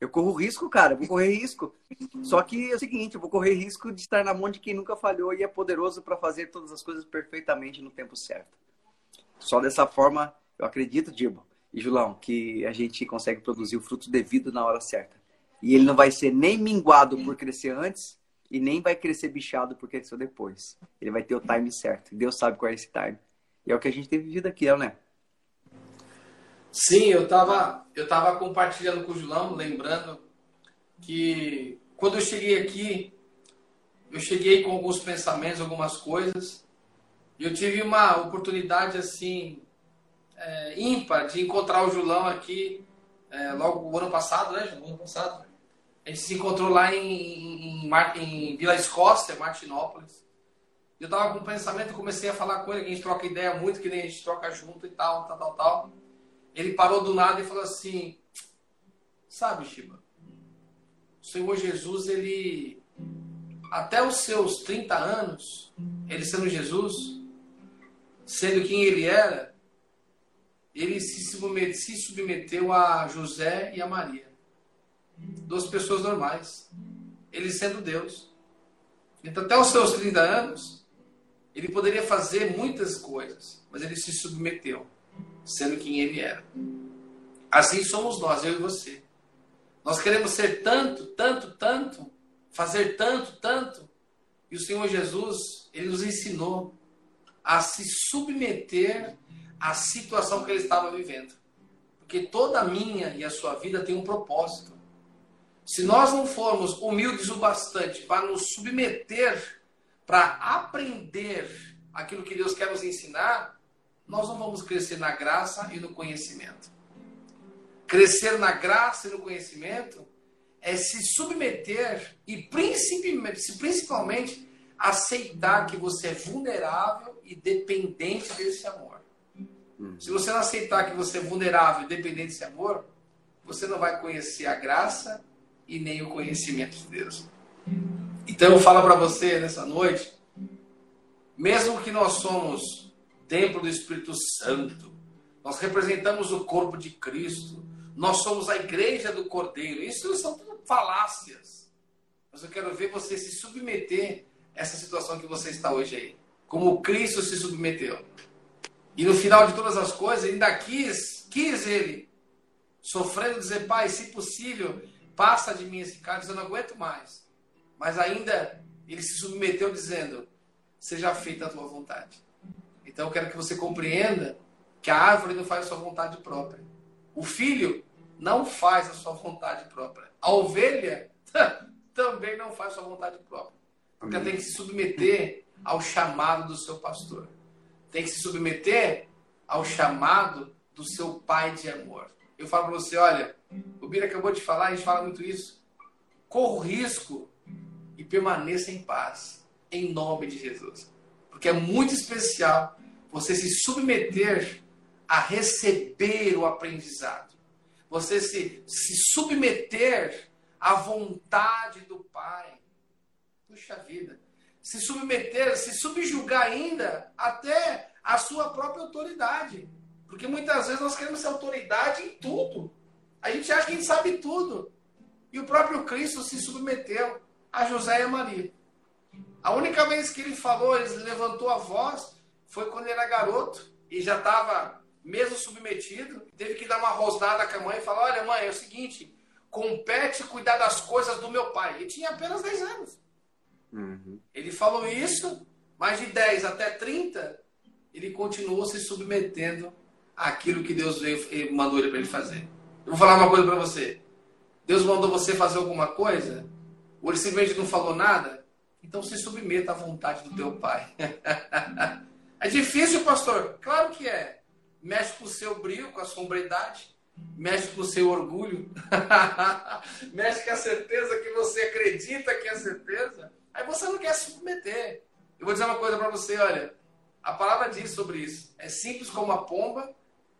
Eu corro risco, cara, vou correr risco. Só que é o seguinte, eu vou correr risco de estar na mão de quem nunca falhou e é poderoso para fazer todas as coisas perfeitamente no tempo certo. Só dessa forma, eu acredito, Dibo e Julão, que a gente consegue produzir o fruto devido na hora certa. E ele não vai ser nem minguado por crescer antes e nem vai crescer bichado por crescer depois. Ele vai ter o time certo. Deus sabe qual é esse time. E é o que a gente tem vivido aqui, né? Sim, eu estava eu tava compartilhando com o Julão, lembrando que quando eu cheguei aqui, eu cheguei com alguns pensamentos, algumas coisas, e eu tive uma oportunidade assim é, ímpar de encontrar o Julão aqui é, logo o ano passado, né, Julão? Ano passado. A gente se encontrou lá em, em, em Vila Escócia, Martinópolis. Eu tava com um pensamento, comecei a falar com ele, a gente troca ideia muito, que nem a gente troca junto e tal, tal, tal, tal. Ele parou do nada e falou assim: Sabe, Shiba, o Senhor Jesus, ele, até os seus 30 anos, ele sendo Jesus, sendo quem ele era, ele se submeteu a José e a Maria duas pessoas normais. Ele sendo Deus. Então, até os seus 30 anos, ele poderia fazer muitas coisas, mas ele se submeteu, sendo quem ele era. Assim somos nós, eu e você. Nós queremos ser tanto, tanto, tanto, fazer tanto, tanto, e o Senhor Jesus, ele nos ensinou a se submeter à situação que ele estava vivendo. Porque toda a minha e a sua vida tem um propósito. Se nós não formos humildes o bastante para nos submeter, para aprender aquilo que Deus quer nos ensinar, nós não vamos crescer na graça e no conhecimento. Crescer na graça e no conhecimento é se submeter e principalmente, aceitar que você é vulnerável e dependente desse amor. Hum. Se você não aceitar que você é vulnerável e dependente desse amor, você não vai conhecer a graça e nem o conhecimento de Deus. Então eu falo para você nessa noite, mesmo que nós somos templo do Espírito Santo, nós representamos o corpo de Cristo, nós somos a igreja do Cordeiro. Isso são tudo falácias. Mas eu quero ver você se submeter a essa situação que você está hoje aí. Como Cristo se submeteu. E no final de todas as coisas, ainda quis, quis ele, sofrendo, dizer, Pai, se possível, Passa de mim esse cálice, eu não aguento mais. Mas ainda ele se submeteu dizendo: Seja feita a tua vontade. Então eu quero que você compreenda que a árvore não faz a sua vontade própria. O filho não faz a sua vontade própria. A ovelha também não faz sua vontade própria. Porque tem que se submeter ao chamado do seu pastor. Tem que se submeter ao chamado do seu pai de amor. Eu falo para você, olha, o Bira acabou de falar, a gente fala muito isso. Corra risco e permaneça em paz, em nome de Jesus. Porque é muito especial você se submeter a receber o aprendizado. Você se, se submeter à vontade do Pai. Puxa vida. Se submeter, se subjugar ainda até a sua própria autoridade. Porque muitas vezes nós queremos ser autoridade em tudo. A gente acha que a gente sabe tudo. E o próprio Cristo se submeteu a José e a Maria. A única vez que ele falou, ele levantou a voz, foi quando ele era garoto e já estava mesmo submetido. Teve que dar uma rosnada com a mãe e falar: Olha, mãe, é o seguinte, compete cuidar das coisas do meu pai. Ele tinha apenas 10 anos. Uhum. Ele falou isso, mais de 10 até 30, ele continuou se submetendo àquilo que Deus veio, mandou ele para ele fazer. Eu vou falar uma coisa para você. Deus mandou você fazer alguma coisa, ou ele simplesmente não falou nada, então se submeta à vontade do teu pai. é difícil, pastor? Claro que é. Mexe com o seu brilho, com a sombridade mexe com o seu orgulho, mexe com a certeza que você acredita que é certeza, aí você não quer se submeter. Eu vou dizer uma coisa para você, olha, a palavra diz sobre isso. É simples como a pomba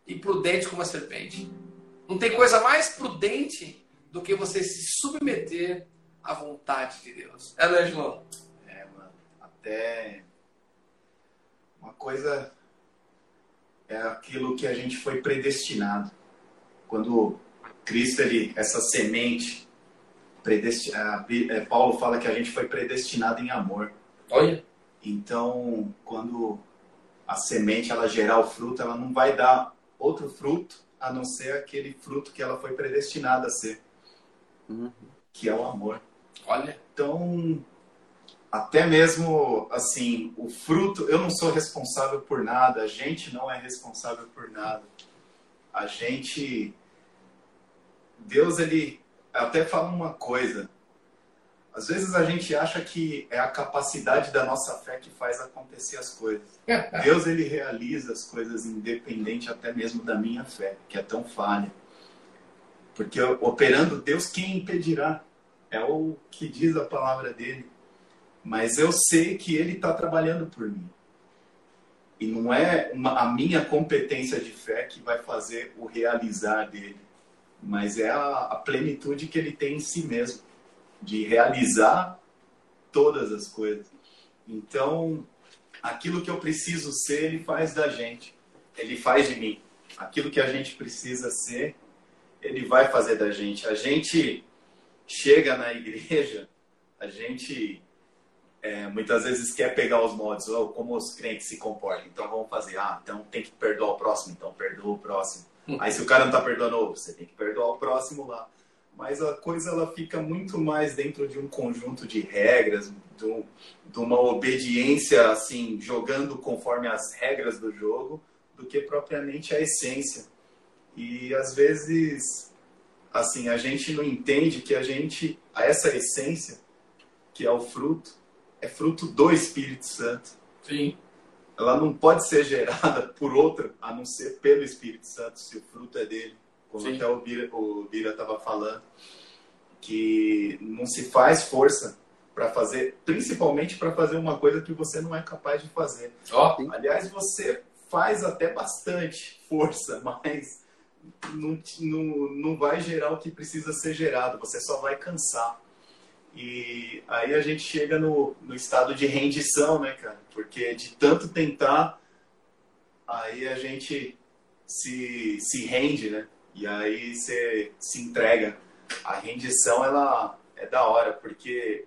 e prudente como a serpente. Não tem coisa mais prudente do que você se submeter à vontade de Deus. É, né, João? É, mano. Até uma coisa é aquilo que a gente foi predestinado quando Cristo, ele, essa semente, é, Paulo fala que a gente foi predestinado em amor. Olha. Então, quando a semente ela gerar o fruto, ela não vai dar outro fruto a não ser aquele fruto que ela foi predestinada a ser, uhum. que é o amor. Olha. Então, até mesmo assim, o fruto, eu não sou responsável por nada, a gente não é responsável por nada. A gente Deus ele até fala uma coisa. Às vezes a gente acha que é a capacidade da nossa fé que faz acontecer as coisas. Deus ele realiza as coisas independente até mesmo da minha fé, que é tão falha. Porque operando Deus, quem impedirá? É o que diz a palavra dele. Mas eu sei que ele está trabalhando por mim. E não é uma, a minha competência de fé que vai fazer o realizar dele mas é a, a plenitude que ele tem em si mesmo, de realizar todas as coisas. Então, aquilo que eu preciso ser, ele faz da gente, ele faz de mim. Aquilo que a gente precisa ser, ele vai fazer da gente. A gente chega na igreja, a gente é, muitas vezes quer pegar os modos, oh, como os crentes se comportam. Então vamos fazer, ah, então tem que perdoar o próximo, então perdoa o próximo. Aí se o cara não tá perdoando, você tem que perdoar o próximo lá. Mas a coisa ela fica muito mais dentro de um conjunto de regras, de, um, de uma obediência assim, jogando conforme as regras do jogo, do que propriamente a essência. E às vezes assim, a gente não entende que a gente essa essência, que é o fruto, é fruto do Espírito Santo. Sim ela não pode ser gerada por outra a não ser pelo Espírito Santo, se o fruto é dele. Como Sim. até o Bira estava falando, que não se faz força para fazer, principalmente para fazer uma coisa que você não é capaz de fazer. Oh. Aliás, você faz até bastante força, mas não, não, não vai gerar o que precisa ser gerado, você só vai cansar. E aí a gente chega no, no estado de rendição, né, cara? Porque de tanto tentar, aí a gente se, se rende, né? E aí você se entrega. A rendição, ela é da hora, porque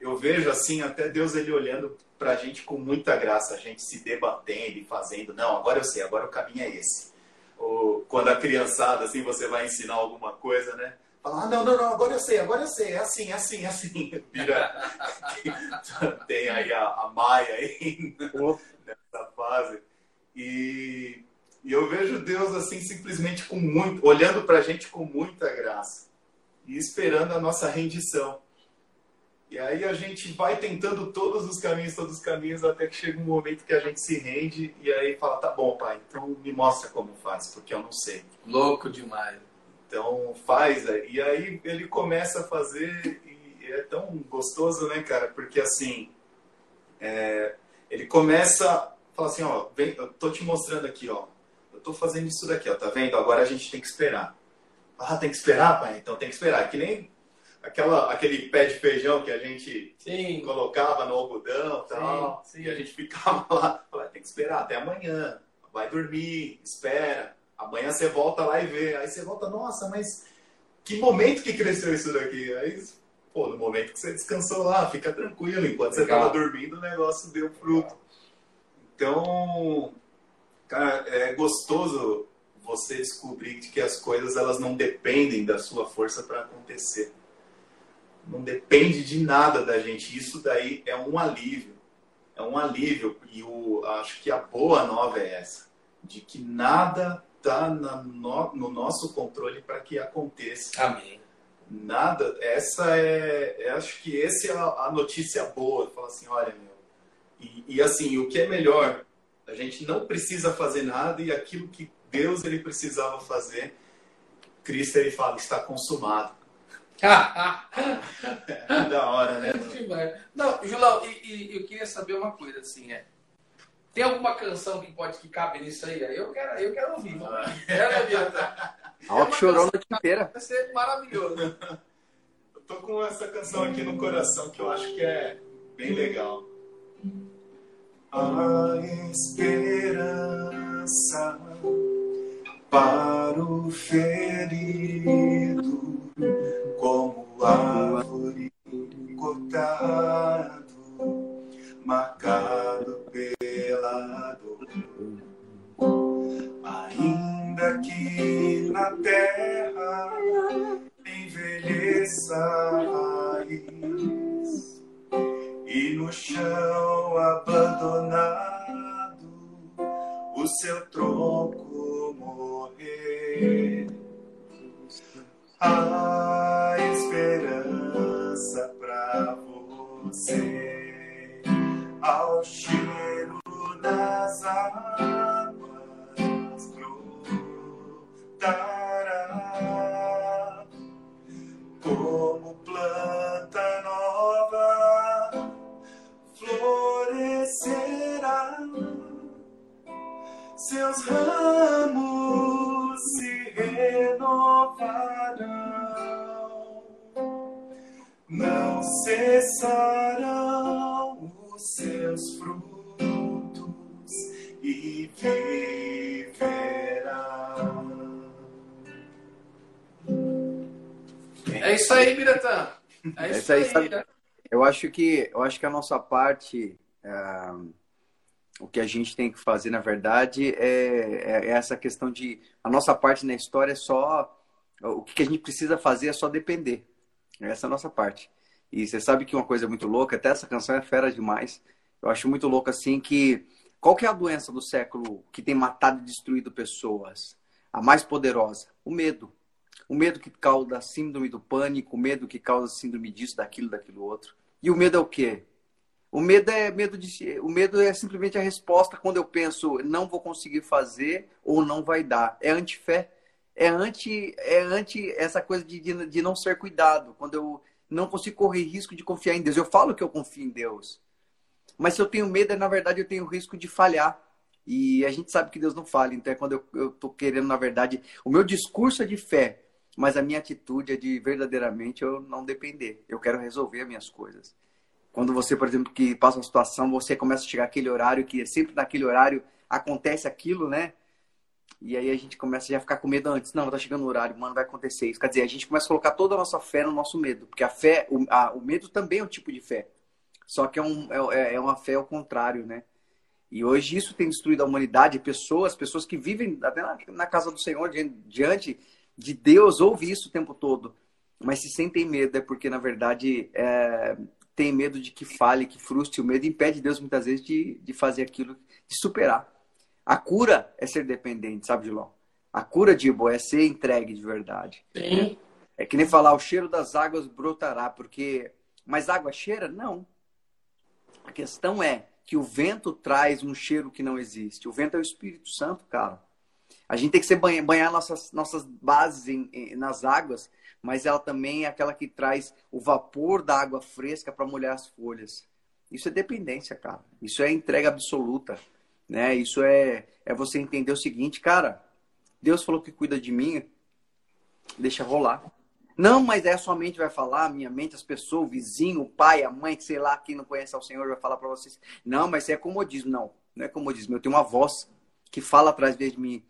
eu vejo assim, até Deus ele olhando pra gente com muita graça, a gente se debatendo e fazendo, não, agora eu sei, agora o caminho é esse. Ou quando a criançada, assim, você vai ensinar alguma coisa, né? Fala, ah, não, não, não, agora eu sei, agora eu sei, é assim, é assim, é assim. Vira... Tem aí a, a Maia aí nessa fase. E, vejo Deus assim, simplesmente com muito, olhando pra gente com muita graça. e esperando a nossa rendição. E aí a gente vai tentando todos os caminhos, todos os caminhos, até que chega um momento que a gente se rende e aí fala, tá bom, pai, então me mostra como faz, porque eu não sei. Louco demais. Então faz, e aí ele começa a fazer e é tão gostoso, né, cara? Porque assim, é, ele começa a falar assim, ó, vem, eu tô te mostrando aqui, ó, eu tô fazendo isso daqui, ó, tá vendo? Agora a gente tem que esperar. Ah, tem que esperar, pai? Então tem que esperar. Que nem aquela, aquele pé de feijão que a gente sim. colocava no algodão tal, sim, sim. e a gente ficava lá, falava, tem que esperar até amanhã, vai dormir, espera, amanhã você volta lá e vê, aí você volta, nossa, mas que momento que cresceu isso daqui? Aí, pô, no momento que você descansou lá, fica tranquilo, enquanto você estava dormindo o negócio deu fruto. Então, cara, é gostoso você descobrir que as coisas elas não dependem da sua força para acontecer não depende de nada da gente. Isso daí é um alívio. É um alívio. E o, acho que a boa nova é essa: de que nada está no, no, nosso controle para que aconteça. Amém. Nada. Essa é, é. Acho que essa é a, a notícia boa. Fala assim: olha, meu. E, e assim, o que é melhor? A gente não precisa fazer nada e aquilo que Deus ele precisava fazer, Cristo ele fala, está consumado. da hora, né? Não, Julão, e, e, eu queria saber uma coisa, assim, é. Tem alguma canção que pode que cabe nisso aí? Eu quero, eu quero ouvir. Ah. Quero ouvir. Tá? Alto chorou a noite inteira. Vai ser maravilhoso. Eu tô com essa canção aqui no coração que eu acho que é bem legal. A esperança para o ferido como árvore cortado, marcado pela dor. Ainda que na terra envelheça a raiz e no chão abandonado o seu tronco morrer a esperança para você ao cheiro das águas brotará seus ramos se renovarão, não cessarão os seus frutos e viverá. É isso aí, Biratã. É, é isso, aí. Né? Eu acho que eu acho que a nossa parte uh o que a gente tem que fazer, na verdade, é, é, essa questão de a nossa parte na história é só o que a gente precisa fazer é só depender. Essa é a nossa parte. E você sabe que uma coisa muito louca, até essa canção é fera demais. Eu acho muito louco assim que qual que é a doença do século que tem matado e destruído pessoas? A mais poderosa, o medo. O medo que causa síndrome do pânico, o medo que causa síndrome disso, daquilo, daquilo outro. E o medo é o quê? O medo é medo de, o medo é simplesmente a resposta quando eu penso não vou conseguir fazer ou não vai dar. É antifé. É anti é anti essa coisa de, de, de não ser cuidado, quando eu não consigo correr risco de confiar em Deus. Eu falo que eu confio em Deus. Mas se eu tenho medo, é, na verdade eu tenho risco de falhar. E a gente sabe que Deus não falha. Então é quando eu, tô querendo, na verdade, o meu discurso é de fé, mas a minha atitude é de verdadeiramente eu não depender. Eu quero resolver as minhas coisas. Quando você, por exemplo, que passa uma situação, você começa a chegar aquele horário que sempre naquele horário acontece aquilo, né? E aí a gente começa já a ficar com medo antes. Não, tá chegando o horário, mano, vai acontecer isso. Quer dizer, a gente começa a colocar toda a nossa fé no nosso medo. Porque a fé, o, a, o medo também é um tipo de fé. Só que é, um, é, é uma fé ao contrário, né? E hoje isso tem destruído a humanidade, pessoas, pessoas que vivem até na, na casa do Senhor, diante de Deus, ouve isso o tempo todo. Mas se sentem medo, é porque, na verdade, é, tem medo de que fale, que frustre. O medo impede Deus muitas vezes de, de fazer aquilo, de superar. A cura é ser dependente, sabe, Gilão? A cura, Dibo, é ser entregue de verdade. Sim. É que nem falar, o cheiro das águas brotará, porque. Mas água cheira? Não. A questão é que o vento traz um cheiro que não existe. O vento é o Espírito Santo, cara. A gente tem que ser banhar, banhar nossas, nossas bases em, em, nas águas, mas ela também é aquela que traz o vapor da água fresca para molhar as folhas. Isso é dependência, cara. Isso é entrega absoluta, né? Isso é é você entender o seguinte, cara. Deus falou que cuida de mim, deixa rolar. Não, mas é a sua mente vai falar, minha mente, as pessoas, o vizinho, o pai, a mãe, sei lá, quem não conhece ao Senhor vai falar para vocês. Não, mas é comodismo. Não, não é comodismo. Eu tenho uma voz que fala atrás de mim.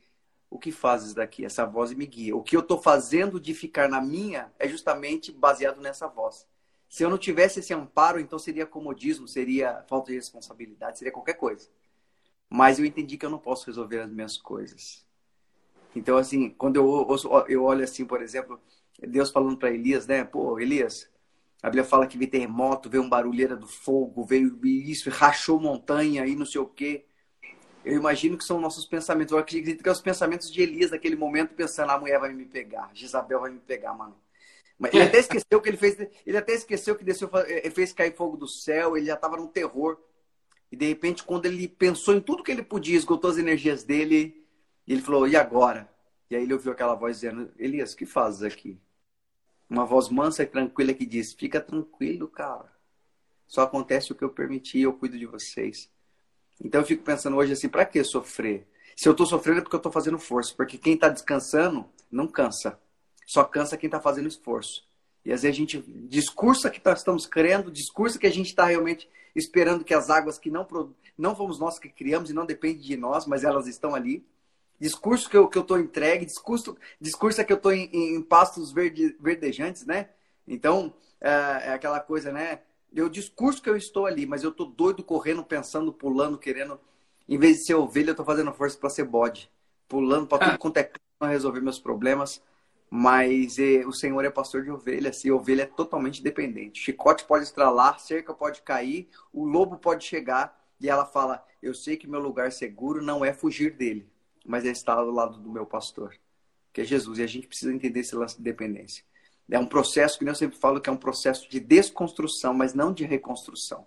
O que fazes daqui? Essa voz me guia. O que eu estou fazendo de ficar na minha é justamente baseado nessa voz. Se eu não tivesse esse amparo, então seria comodismo, seria falta de responsabilidade, seria qualquer coisa. Mas eu entendi que eu não posso resolver as minhas coisas. Então, assim, quando eu, eu olho assim, por exemplo, Deus falando para Elias, né? Pô, Elias, a Bíblia fala que veio terremoto, veio um barulheira do fogo, veio isso, rachou montanha e não sei o quê. Eu imagino que são nossos pensamentos. Eu acredito que são os pensamentos de Elias naquele momento, pensando, a mulher vai me pegar, Jezabel vai me pegar, mano. Mas ele até esqueceu que ele fez, ele até esqueceu que desceu, fez cair fogo do céu, ele já estava num terror. E de repente, quando ele pensou em tudo que ele podia, esgotou as energias dele, ele falou: "E agora?" E aí ele ouviu aquela voz dizendo: "Elias, o que fazes aqui?" Uma voz mansa e tranquila que diz: "Fica tranquilo, cara. Só acontece o que eu permiti, eu cuido de vocês." Então eu fico pensando hoje assim, para que sofrer? Se eu estou sofrendo é porque eu estou fazendo força, porque quem está descansando não cansa. Só cansa quem está fazendo esforço. E às vezes a gente discursa que nós estamos crendo, discursa que a gente está realmente esperando que as águas que não não fomos nós que criamos e não depende de nós, mas elas estão ali. Discurso que eu que eu estou entregue, discurso discurso é que eu estou em, em, pastos verde, verdejantes, né? Então é, é aquela coisa, né? Eu discurso que eu estou ali, mas eu tô doido correndo, pensando, pulando, querendo. Em vez de ser ovelha, eu tô fazendo força para ser bode. Pulando para tudo quanto é para resolver meus problemas. Mas eh, o Senhor é pastor de ovelhas e ovelha é totalmente dependente. Chicote pode estralar, cerca pode cair, o lobo pode chegar e ela fala: Eu sei que meu lugar seguro não é fugir dele, mas é estar ao lado do meu pastor, que é Jesus. E a gente precisa entender esse lance de dependência. É um processo que eu sempre falo que é um processo de desconstrução, mas não de reconstrução.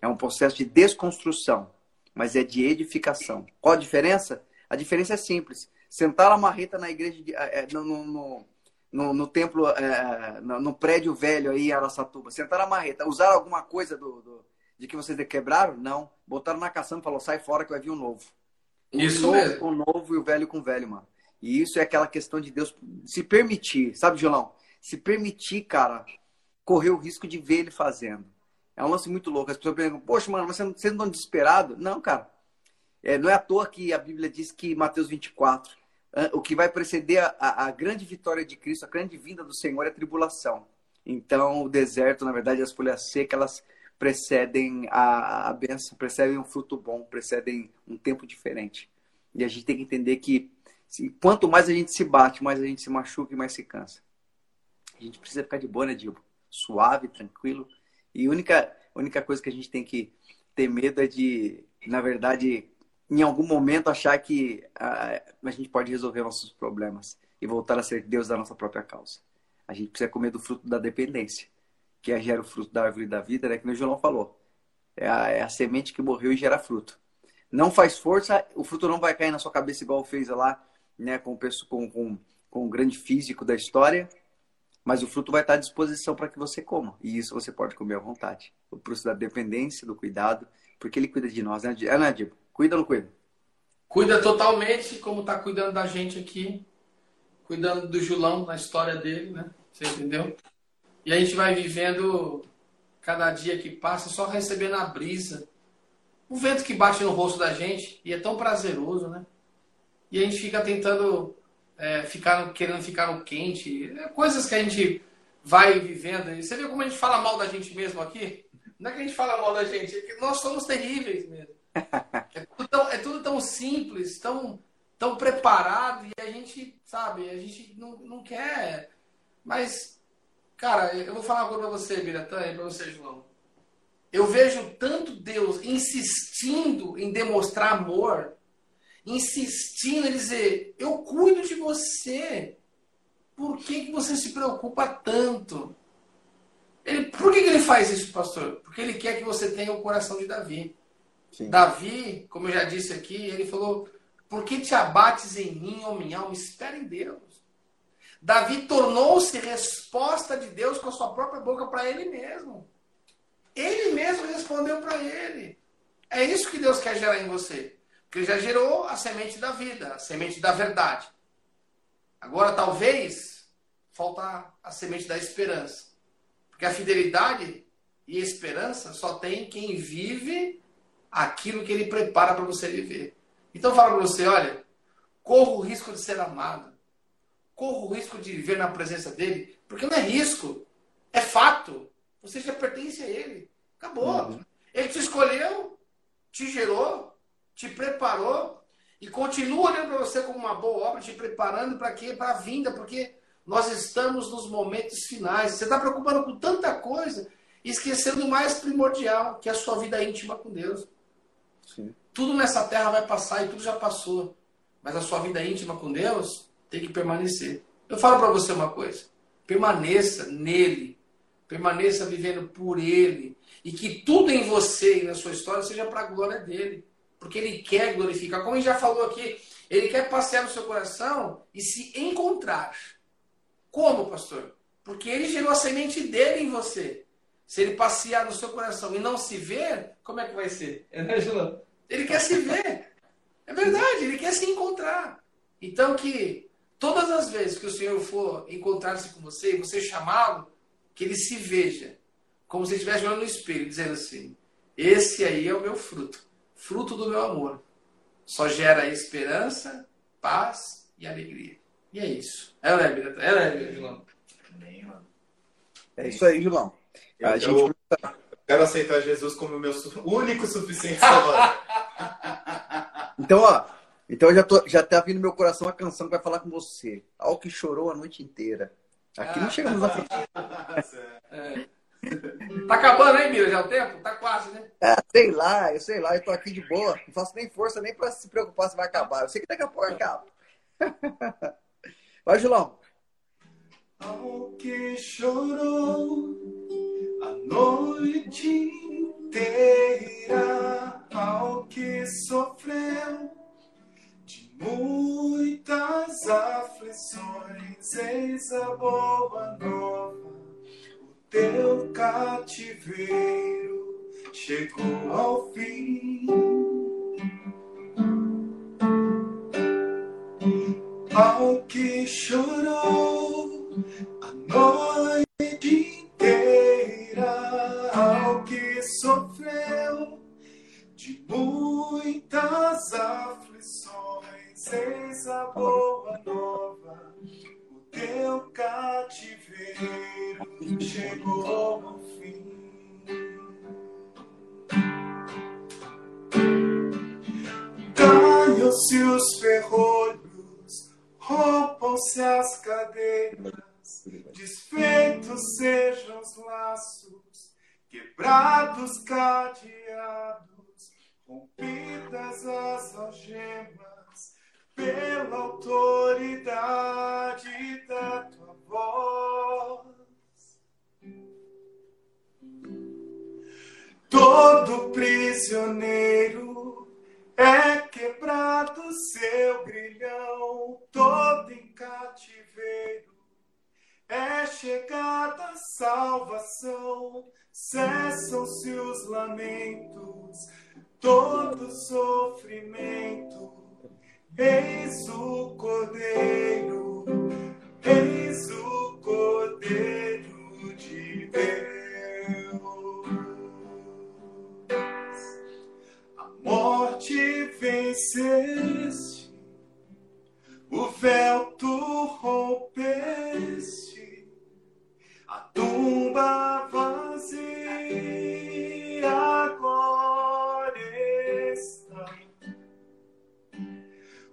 É um processo de desconstrução, mas é de edificação. Qual a diferença? A diferença é simples. Sentar a marreta na igreja, de, é, no, no, no, no, templo, é, no, prédio velho aí em Araçatuba. Sentar a marreta. Usar alguma coisa do, do, de que vocês quebraram? Não. Botaram na caçamba e falou, sai fora que vai vir um novo. O isso novo mesmo. com o novo e o velho com o velho, mano. E isso é aquela questão de Deus se permitir. Sabe, João? Se permitir, cara, correr o risco de ver ele fazendo. É um lance muito louco. As pessoas perguntam, poxa, mano, não, você não tá desesperado? Não, cara. É, não é à toa que a Bíblia diz que Mateus 24, o que vai preceder a, a, grande vitória de Cristo, a grande vinda do Senhor é a tribulação. Então, o deserto, na verdade, as folhas secas, elas precedem a, a bênção, precedem um fruto bom, precedem um tempo diferente. E a gente tem que entender que se, quanto mais a gente se bate, mais a gente se machuca e mais se cansa. A gente precisa ficar de boa, né, Dilbo? Suave, tranquilo. E a única, única coisa que a gente tem que ter medo é de, na verdade, em algum momento achar que a, a gente pode resolver nossos problemas e voltar a ser Deus da nossa própria causa. A gente precisa comer do fruto da dependência, que é gera o fruto da árvore da vida, né? Que o João falou. É a, é a semente que morreu e gera fruto. Não faz força, o fruto não vai cair na sua cabeça igual fez lá, né? Com o, com, com, com o grande físico da história, mas o fruto vai estar à disposição para que você coma. E isso você pode comer à vontade. O fruto da dependência, do cuidado, porque ele cuida de nós, né, é, né Diego? Cuida ou não cuida? Cuida totalmente, como está cuidando da gente aqui, cuidando do Julão, na história dele, né? Você entendeu? E a gente vai vivendo cada dia que passa só recebendo a brisa. O vento que bate no rosto da gente, e é tão prazeroso, né? E a gente fica tentando é, ficar, querendo ficar no quente, é, coisas que a gente vai vivendo. E você vê como a gente fala mal da gente mesmo aqui? Não é que a gente fala mal da gente, é que nós somos terríveis mesmo. É tudo tão, é tudo tão simples, tão, tão preparado, e a gente, sabe, a gente não, não quer. Mas, cara, eu vou falar uma coisa pra você, Biratã, e pra você, João. Eu vejo tanto Deus insistindo em demonstrar amor insistindo em dizer: Eu cuido de você. por que, que você se preocupa tanto? Ele, por que, que ele faz isso, pastor? Porque ele quer que você tenha o coração de Davi. Sim. Davi, como eu já disse aqui, ele falou: Por que te abates em mim, ó minha alma? Espera em Deus. Davi tornou-se resposta de Deus com a sua própria boca para ele mesmo. Ele mesmo respondeu para ele. É isso que Deus quer gerar em você. Porque ele já gerou a semente da vida, a semente da verdade. Agora, talvez, falta a semente da esperança. Porque a fidelidade e a esperança só tem quem vive aquilo que ele prepara para você viver. Então, fala para você: olha, corra o risco de ser amado. Corra o risco de viver na presença dele. Porque não é risco, é fato. Você já pertence a ele. Acabou. Uhum. Ele te escolheu, te gerou, te preparou e continua olhando para você como uma boa obra, te preparando para quê? Para a vinda, porque nós estamos nos momentos finais. Você está preocupado com tanta coisa, esquecendo o mais primordial, que é a sua vida íntima com Deus. Sim. Tudo nessa terra vai passar e tudo já passou. Mas a sua vida íntima com Deus tem que permanecer. Eu falo para você uma coisa: permaneça nele, permaneça vivendo por ele, e que tudo em você e na sua história seja para a glória dele porque ele quer glorificar. Como ele já falou aqui, ele quer passear no seu coração e se encontrar. Como, pastor? Porque ele gerou a semente dele em você. Se ele passear no seu coração e não se ver, como é que vai ser? É, né, Ele quer se ver. É verdade, ele quer se encontrar. Então que todas as vezes que o Senhor for encontrar-se com você e você chamá-lo, que ele se veja como se estivesse olhando no espelho, dizendo assim: esse aí é o meu fruto fruto do meu amor. Só gera esperança, paz e alegria. E é isso. É leve, né? é leve, Julão. É isso aí, Julão. Eu, a gente... eu quero aceitar Jesus como meu único suficiente salvador. então, ó, então já, tô, já tá vindo no meu coração a canção que vai falar com você. Ao que chorou a noite inteira. Aqui ah, não chegamos na frente. é. Tá acabando, hein, Mira? Já é o tempo? Tá quase, né? É, sei lá, eu sei lá, eu tô aqui de boa. Não faço nem força nem pra se preocupar se vai acabar. Eu sei que daqui a pouco acaba. Vai, Julão. Ao que chorou a noite inteira, ao que sofreu de muitas aflições, eis a boa nova teu cativeiro chegou ao fim. Ao que chorou a noite prisioneiro é quebrado seu grilhão, todo em cativeiro é chegada a salvação, cessam-se os lamentos, todo sofrimento Eis o Cordeiro, eis o Cordeiro de Deus. morte venceste, o véu tu rompeste, a tumba vazia agora está.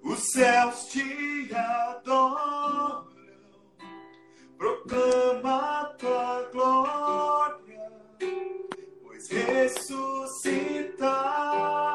Os céus te adoram, proclama tua glória, pois ressuscitaste.